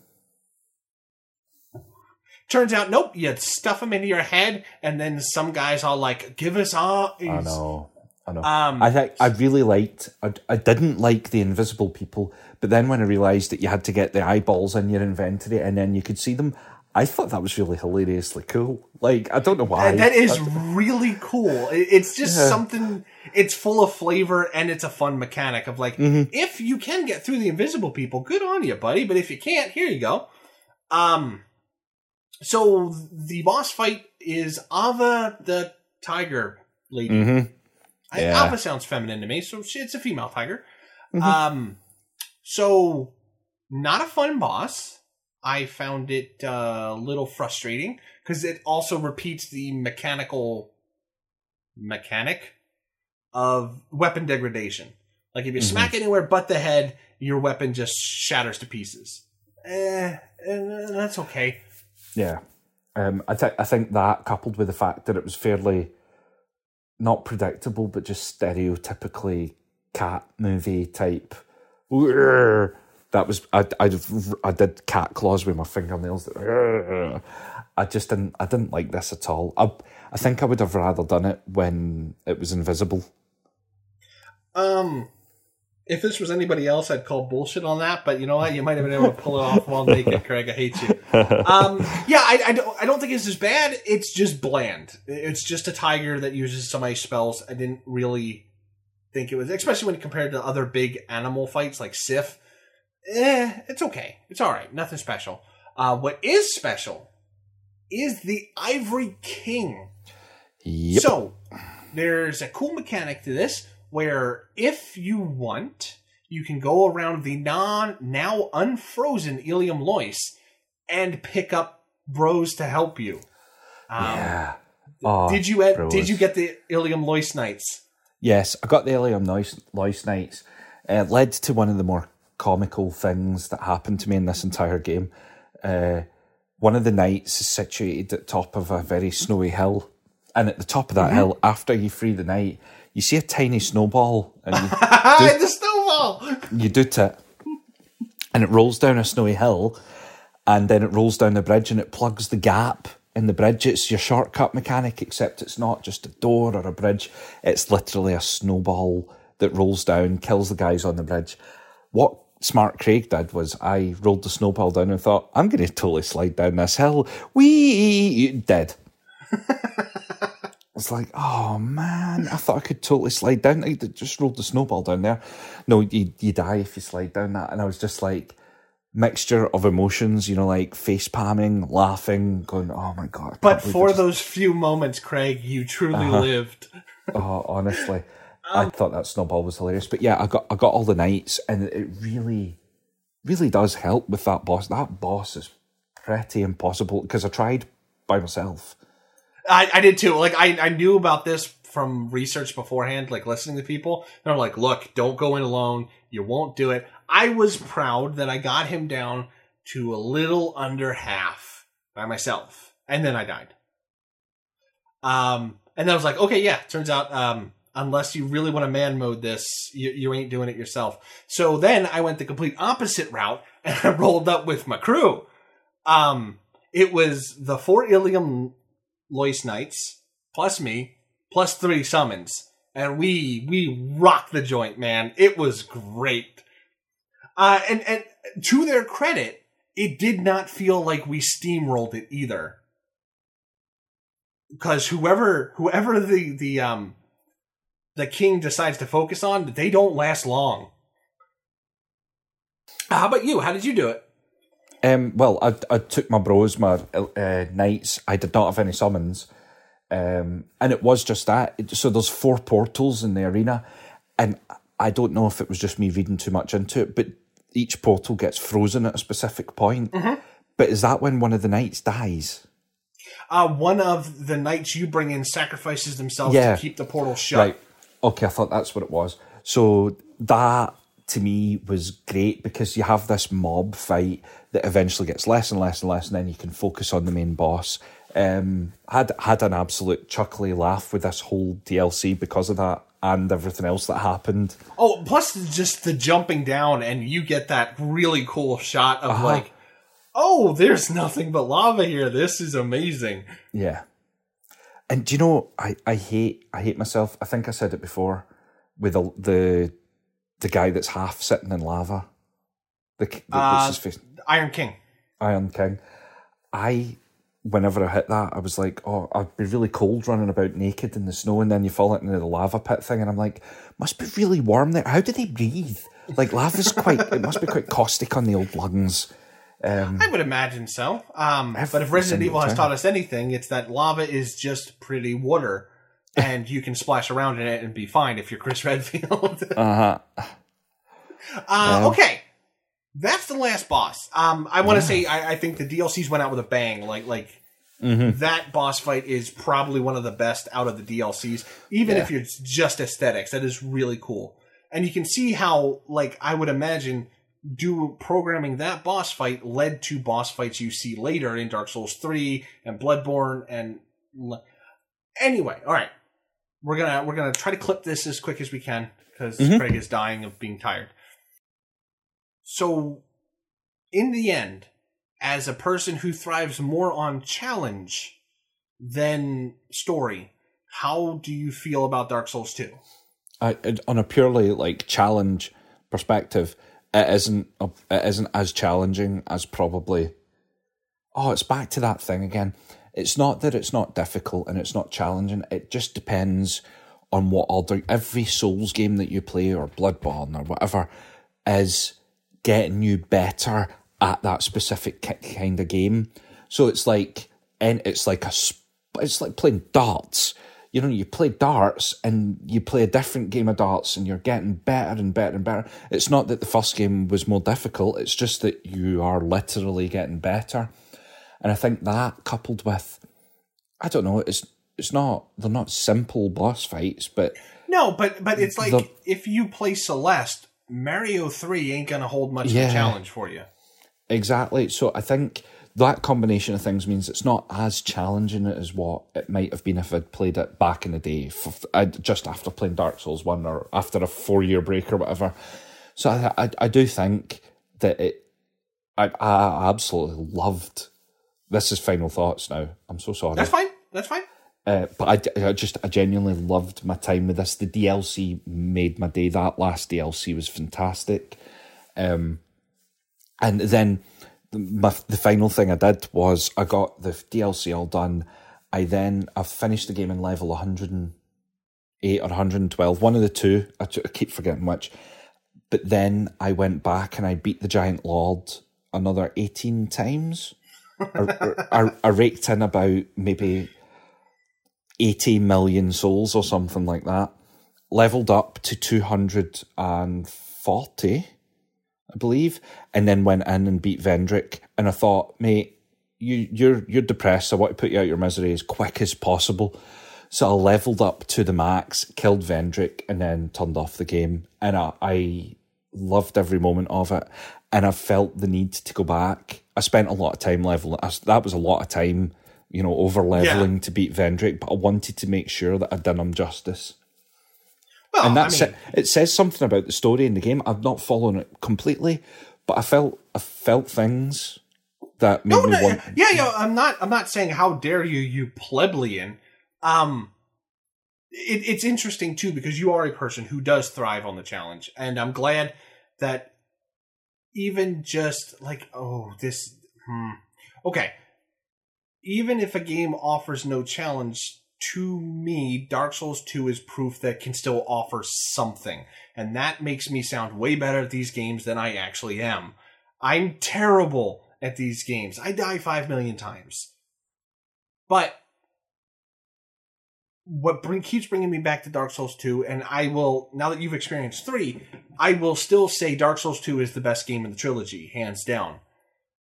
Turns out, nope. You stuff them into your head, and then some guys all like, "Give us all." I know. I know. Um, I think I really liked. I, I didn't like the invisible people, but then when I realised that you had to get the eyeballs in your inventory and then you could see them, I thought that was really hilariously cool. Like I don't know why. that is really cool. It's just Yeah. something. It's full of flavor, and it's a fun mechanic of like, Mm-hmm. if you can get through the invisible people, good on you, buddy. But if you can't, here you go. Um, so the boss fight is Aava the tiger lady. Mhm. I- Yeah. Alpha sounds feminine to me, so she, it's a female tiger. Um, so not a fun boss. I found it uh, a little frustrating because it also repeats the mechanical mechanic of weapon degradation. Like if you smack anywhere but the head, your weapon just shatters to pieces. Eh, eh, that's okay. Yeah. Um, I, th- I think that coupled with the fact that it was fairly not predictable, but just stereotypically cat movie type. [LAUGHS] That was I, I, I did cat claws with my fingernails. [LAUGHS] I just didn't I didn't like this at all. I I think I would have rather done it when it was invisible. Um, if this was anybody else, I'd call bullshit on that. But you know what? You might have been able to pull it off while [LAUGHS] naked, Craig. I hate you. Um, yeah, I, I, don't, I don't think it's as bad. It's just bland. It's just a tiger that uses some ice spells. I didn't really think it was, especially when compared to other big animal fights like Sif. Eh, it's okay. It's all right. Nothing special. Uh, what is special is the Ivory King. Yep. So there's a cool mechanic to this where if you want, you can go around the non now unfrozen Eleum Loyce and pick up bros to help you. Um, yeah. Oh, Did you ed- did you get the Eleum Loyce Knights? Yes, I got the Eleum Loyce, Lois Nights. Uh, led to one of the more comical things that happened to me in this entire game. Uh, one of the knights is situated at the top of a very snowy hill. And at the top of that hill, after you free the knight, you see a tiny snowball and you, [LAUGHS] Ah, the snowball! you doot it. And it rolls down a snowy hill and then it rolls down the bridge and it plugs the gap in the bridge. It's your shortcut mechanic, except it's not just a door or a bridge. It's literally a snowball that rolls down, kills the guys on the bridge. What smart Craig did was I rolled the snowball down and thought, I'm going to totally slide down this hill. Wee! Dead. [LAUGHS] It's like, oh man, I thought I could totally slide down. I just rolled the snowball down there. No, you, you die if you slide down that. And I was just like, mixture of emotions, you know, like face palming, laughing, going, oh my God. But for just- those few moments, Craig, you truly Uh-huh. lived. [LAUGHS] Oh, honestly, Um, I thought that snowball was hilarious. But yeah, I got I got all the knights, and it really, really does help with that boss. That boss is pretty impossible because I tried by myself. I, I did too. Like I, I knew about this from research beforehand, like listening to people. They're like, look, don't go in alone. You won't do it. I was proud that I got him down to a little under half by myself. And then I died. Um, and then I was like, okay, yeah, turns out, um, unless you really want to man mode this, you, you ain't doing it yourself. So then I went the complete opposite route [LAUGHS] and I rolled up with my crew. Um, it was the four Eleum Loyce Knights, plus me, plus three summons, and we we rocked the joint, man. It was great. Uh, and and to their credit, it did not feel like we steamrolled it either. Because whoever whoever the the um the king decides to focus on, they don't last long. How about you? How did you do it? Um, well, I, I took my bros, my uh, knights. I did not have any summons, um, and it was just that. So there's four portals in the arena, and I don't know if it was just me reading too much into it, but each portal gets frozen at a specific point. Mm-hmm. But is that when one of the knights dies? Uh, one of the knights you bring in sacrifices themselves Yeah. to keep the portal shut. Right. Okay, I thought that's what it was. So that to me was great because you have this mob fight that eventually gets less and less and less, and then you can focus on the main boss. Um, had had an absolute chuckly laugh with this whole DLC because of that and everything else that happened. Oh, plus just the jumping down, and you get that really cool shot of Uh-huh. like, oh, there's nothing but lava here. This is amazing. Yeah. And do you know, I, I hate I hate myself. I think I said it before with the the, the guy that's half sitting in lava. The, the Uh? Iron King. Iron King. I, whenever I hit that, I was like, oh, I'd be really cold running about naked in the snow, and then you fall into the lava pit thing, and I'm like, must be really warm there. How do they breathe? Like lava's quite, it must be quite caustic on the old lungs. Um, I would imagine so. Um, but if Resident Evil has taught us anything, it's that lava is just pretty water, and you can splash around in it and be fine if you're Chris [LAUGHS] Redfield. uh huh. Uh, okay, that's the last boss. Um, I want to say I, I think the DLCs went out with a bang. Like like that boss fight is probably one of the best out of the DLCs. Even if Yeah. it's just aesthetics, that is really cool. And you can see how like I would imagine do programming that boss fight led to boss fights you see later in Dark Souls three and Bloodborne and anyway. All right, we're gonna we're gonna try to clip this as quick as we can because mm-hmm. Craig is dying of being tired. So, in the end, as a person who thrives more on challenge than story, how do you feel about Dark Souls 2? I, on a purely like challenge perspective, it isn't it isn't as challenging as probably. Oh, it's back to that thing again. It's not that it's not difficult and it's not challenging. It just depends on what order. Every Souls game that you play or Bloodborne or whatever is getting you better at that specific ki- kind of game. So it's like, and it's like a, it's like playing darts. You know, you play darts and you play a different game of darts and you're getting better and better and better. It's not that the first game was more difficult. It's just that you are literally getting better. And I think that coupled with, I don't know, it's it's not they're not simple boss fights, but No, but but it's like if you play Celeste, Mario 3 ain't going to hold much of a challenge for you. Exactly. So I think that combination of things means it's not as challenging as what it might have been if I'd played it back in the day, f- I'd- just after playing Dark Souls 1 or after a four year break or whatever. So I, I, I do think that it, I, I absolutely loved. This is final thoughts now. I'm so sorry. That's fine. That's fine. Uh, but I, I just I genuinely loved my time with this. The DLC made my day. That last DLC was fantastic. Um, and then the- my, the final thing I did was I got the DLC all done. I then I finished the game in level 108 or 112, one of the two. I, I keep forgetting which. But then I went back and I beat the Giant Lord another 18 times. I, I, raked in about maybe 80 million souls or something like that. Leveled up to 240, I believe, and then went in and beat Vendrick. And I thought, mate, you, you're you're depressed. I want to put you out of your misery as quick as possible. So I leveled up to the max, killed Vendrick, and then turned off the game. And I, I loved every moment of it. And I felt the need to go back. I spent a lot of time leveling. I- That was a lot of time, you know, over leveling to beat Vendrick. But I wanted to make sure that I'd done him justice. Well, And that's I mean, it. It says something about the story in the game. I've not followed it completely, but I felt I felt things that made No, me no, want. yeah, yeah. I'm not. I'm not saying how dare you, you plebeian. Um, it, it's interesting too because you are a person who does thrive on the challenge, and I'm glad that even just like oh this hmm, okay, even if a game offers no challenge to me, Dark Souls 2 is proof that can still offer something. And that makes me sound way better at these games than I actually am. I'm terrible at these games. I die 5 million times. But what bring, keeps bringing me back to Dark Souls 2, and I will, now that you've experienced 3, I will still say Dark Souls 2 is the best game in the trilogy, hands down.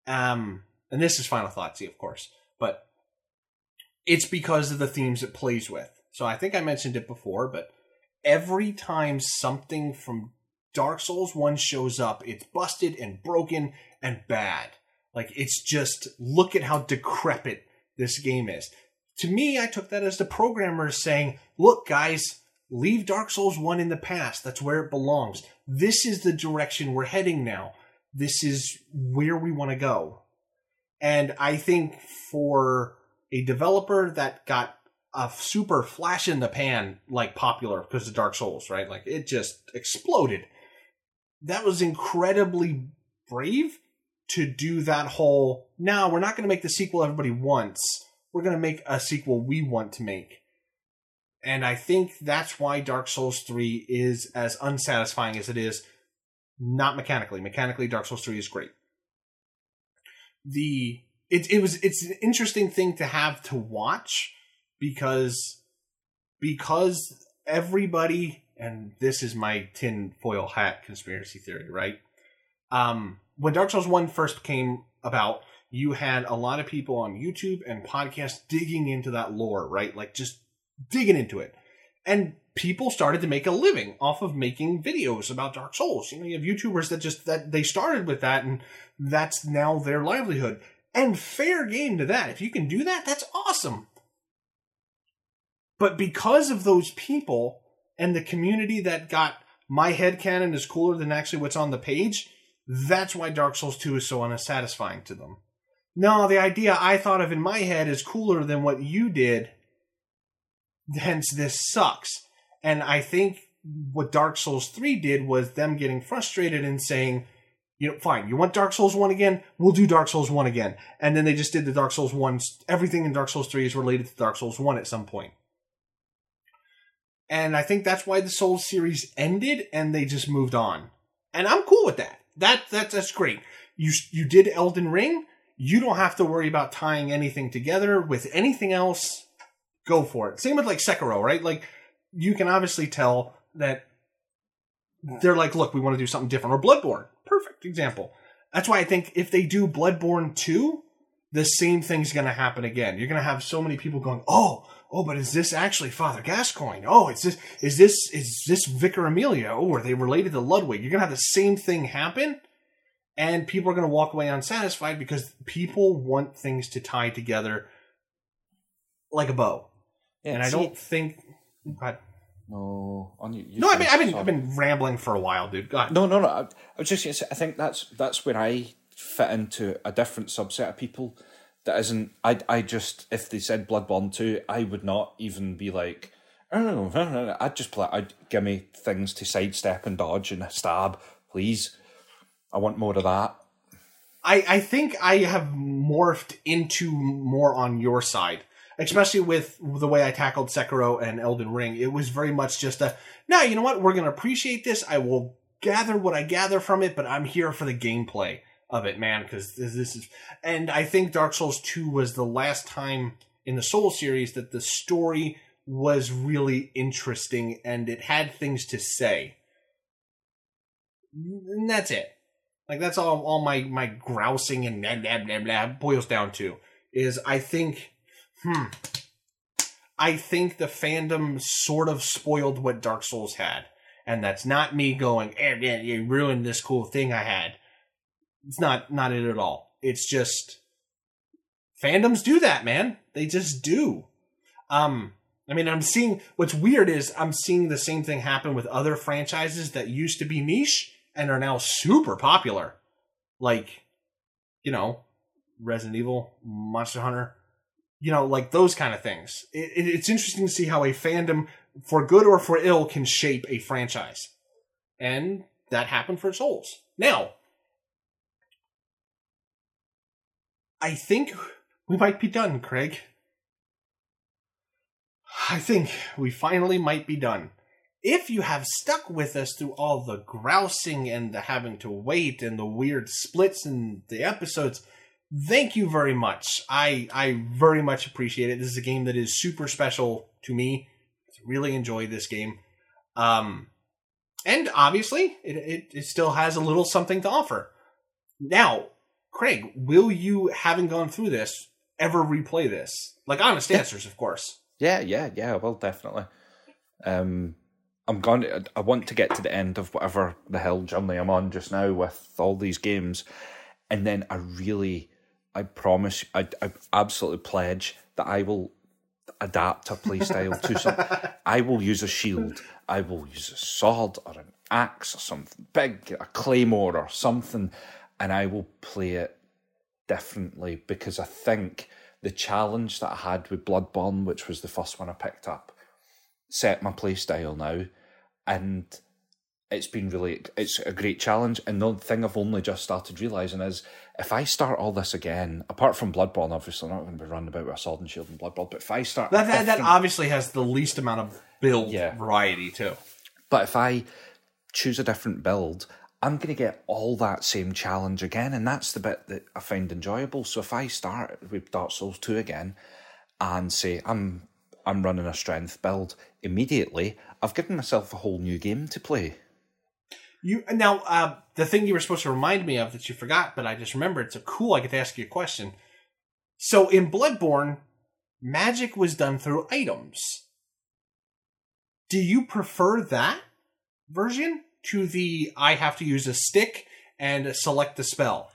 Um, and this is Final Thoughtsy, of course, but it's because of the themes it plays with. So I think I mentioned it before, but every time something from Dark Souls 1 shows up, it's busted and broken and bad. Like, it's just, look at how decrepit this game is to me, I took that as the programmers saying, look, guys, leave Dark Souls 1 in the past. That's where it belongs. This is the direction we're heading now. This is where we want to go. And I think for a developer that got a super flash in the pan, like popular because of Dark Souls, right? Like it just exploded. That was incredibly brave to do that whole, now we're not going to make the sequel everybody wants we're going to make a sequel we want to make. And I think that's why Dark Souls 3 is as unsatisfying as it is, not mechanically. Mechanically, Dark Souls 3 is great. The it it was it's an interesting thing to have to watch because because everybody and this is my tin foil hat conspiracy theory, right? Um when Dark Souls 1 first came about, you had a lot of people on YouTube and podcasts digging into that lore, right? Like just digging into it. And people started to make a living off of making videos about Dark Souls. You know, you have YouTubers that just that they started with that and that's now their livelihood. And fair game to that. If you can do that, that's awesome. But because of those people and the community that got my head canon is cooler than actually what's on the page, that's why Dark Souls 2 is so unsatisfying to them no, the idea I thought of in my head is cooler than what you did. Hence, this sucks. And I think what Dark Souls 3 did was them getting frustrated and saying, you know, fine, you want Dark Souls 1 again? We'll do Dark Souls 1 again. And then they just did the Dark Souls 1. Everything in Dark Souls 3 is related to Dark Souls 1 at some point. And I think that's why the Souls series ended and they just moved on. And I'm cool with that. That, that that's great. You you did Elden Ring you don't have to worry about tying anything together with anything else. Go for it. Same with like Sekiro, right? Like you can obviously tell that they're like, look, we want to do something different. Or Bloodborne, perfect example. That's why I think if they do Bloodborne 2, the same thing's going to happen again. You're going to have so many people going, oh, oh, but is this actually Father Gascoigne? Oh, is this is this is this Vicar Amelia? Oh, are they related to Ludwig? You're going to have the same thing happen and people are going to walk away unsatisfied because people want things to tie together like a bow. Yeah, and I don't think. God. No, on you. you no, I mean, I've been I've been rambling for a while, dude. God. No, no, no. I, I was just. I think that's that's where I fit into a different subset of people. That isn't. I I just if they said Bloodborne two, I would not even be like. Oh, I'd just play. I'd give me things to sidestep and dodge and stab, please. I want more to that. I, I think I have morphed into more on your side, especially with the way I tackled Sekiro and Elden Ring. It was very much just a, now, you know what? We're going to appreciate this. I will gather what I gather from it, but I'm here for the gameplay of it, man, because this, this is, and I think Dark Souls 2 was the last time in the Soul series that the story was really interesting and it had things to say. And that's it. Like that's all all my my grousing and blah blah blah blah boils down to is I think hmm I think the fandom sort of spoiled what Dark Souls had. And that's not me going, eh, you ruined this cool thing I had. It's not not it at all. It's just fandoms do that, man. They just do. Um I mean, I'm seeing what's weird is I'm seeing the same thing happen with other franchises that used to be niche and are now super popular. Like, you know, Resident Evil, Monster Hunter. you know, like those kind of things. It, it, it's interesting to see how a fandom, for good or for ill, can shape a franchise. And that happened for Souls. Now, I think we might be done, Craig. I think we finally might be done. If you have stuck with us through all the grousing and the having to wait and the weird splits in the episodes, thank you very much. I I very much appreciate it. This is a game that is super special to me. I really enjoy this game. Um and obviously it, it, it still has a little something to offer. Now, Craig, will you, having gone through this, ever replay this? Like honest Yeah. answers, of course. Yeah, yeah, yeah. well definitely. Um, I'm going. To, I want to get to the end of whatever the hell journey I'm on just now with all these games, and then I really, I promise, I, I absolutely pledge that I will adapt a playstyle to some. [LAUGHS] I will use a shield. I will use a sword or an axe or something big, a claymore or something, and I will play it differently because I think the challenge that I had with Bloodborne, which was the first one I picked up, set my playstyle now, and it's been really it's a great challenge. And the thing I've only just started realizing is if I start all this again, apart from Bloodborne, obviously I'm not going to be running about with a sword and shield and Bloodborne, but if I start That, that, that obviously has the least amount of build Yeah. variety, too. But if I choose a different build, I'm going to get all that same challenge again, and that's the bit that I find enjoyable. So if I start with Dark Souls two again, and say I'm I'm running a strength build immediately, I've given myself a whole new game to play. You now uh, the thing you were supposed to remind me of that you forgot, but I just remembered. So cool, I get to ask you a question. So in Bloodborne, magic was done through items. Do you prefer that version to the I have to use a stick and select the spell?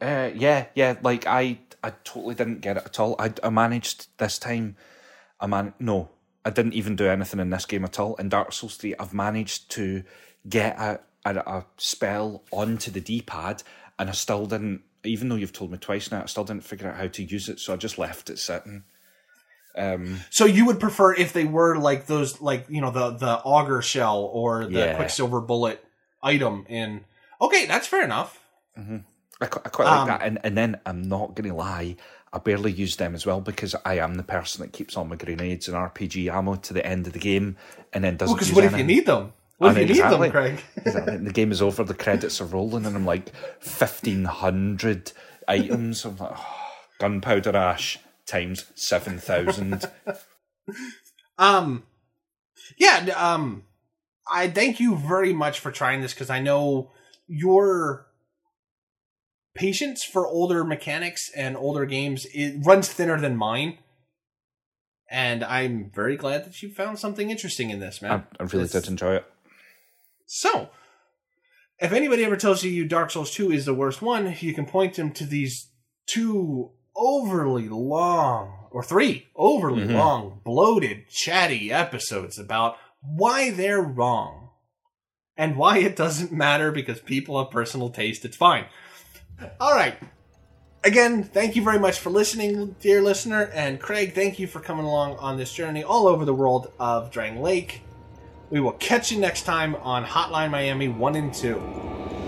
Uh, yeah, yeah. Like I, I totally didn't get it at all. I, I managed this time. I man, no, I didn't even do anything in this game at all. In Dark Souls three, I've managed to get a a, a spell onto the D pad, and I still didn't. Even though you've told me twice now, I still didn't figure out how to use it. So I just left it sitting. Um, So you would prefer if they were like those, like you know, the the auger shell or the Yeah. quicksilver bullet item in. Okay, that's fair enough. I, qu- I quite like Um, that. And, and then I'm not going to lie, I barely use them as well because I am the person that keeps all my grenades and RPG ammo to the end of the game and then doesn't use them. Well, Because use what if you need them? What if you know, need them, Craig? [LAUGHS] Exactly. the game is over, the credits are rolling, and I'm like, 1,500 items. I'm like, oh, gunpowder ash times 7,000. [LAUGHS] Um, yeah. Um, I thank you very much for trying this because I know your patience for older mechanics and older games it runs thinner than mine. And I'm very glad that you found something interesting in this, man. I really This- did enjoy it. So, if anybody ever tells you Dark Souls 2 is the worst one, you can point them to these two overly long, or three overly Mhm. long, bloated, chatty episodes about why they're wrong. And why it doesn't matter because people have personal taste. It's fine. All right. Again, thank you very much for listening, dear listener. And Craig, thank you for coming along on this journey all over the world of Drangleic. We will catch you next time on Hotline Miami 1 and 2.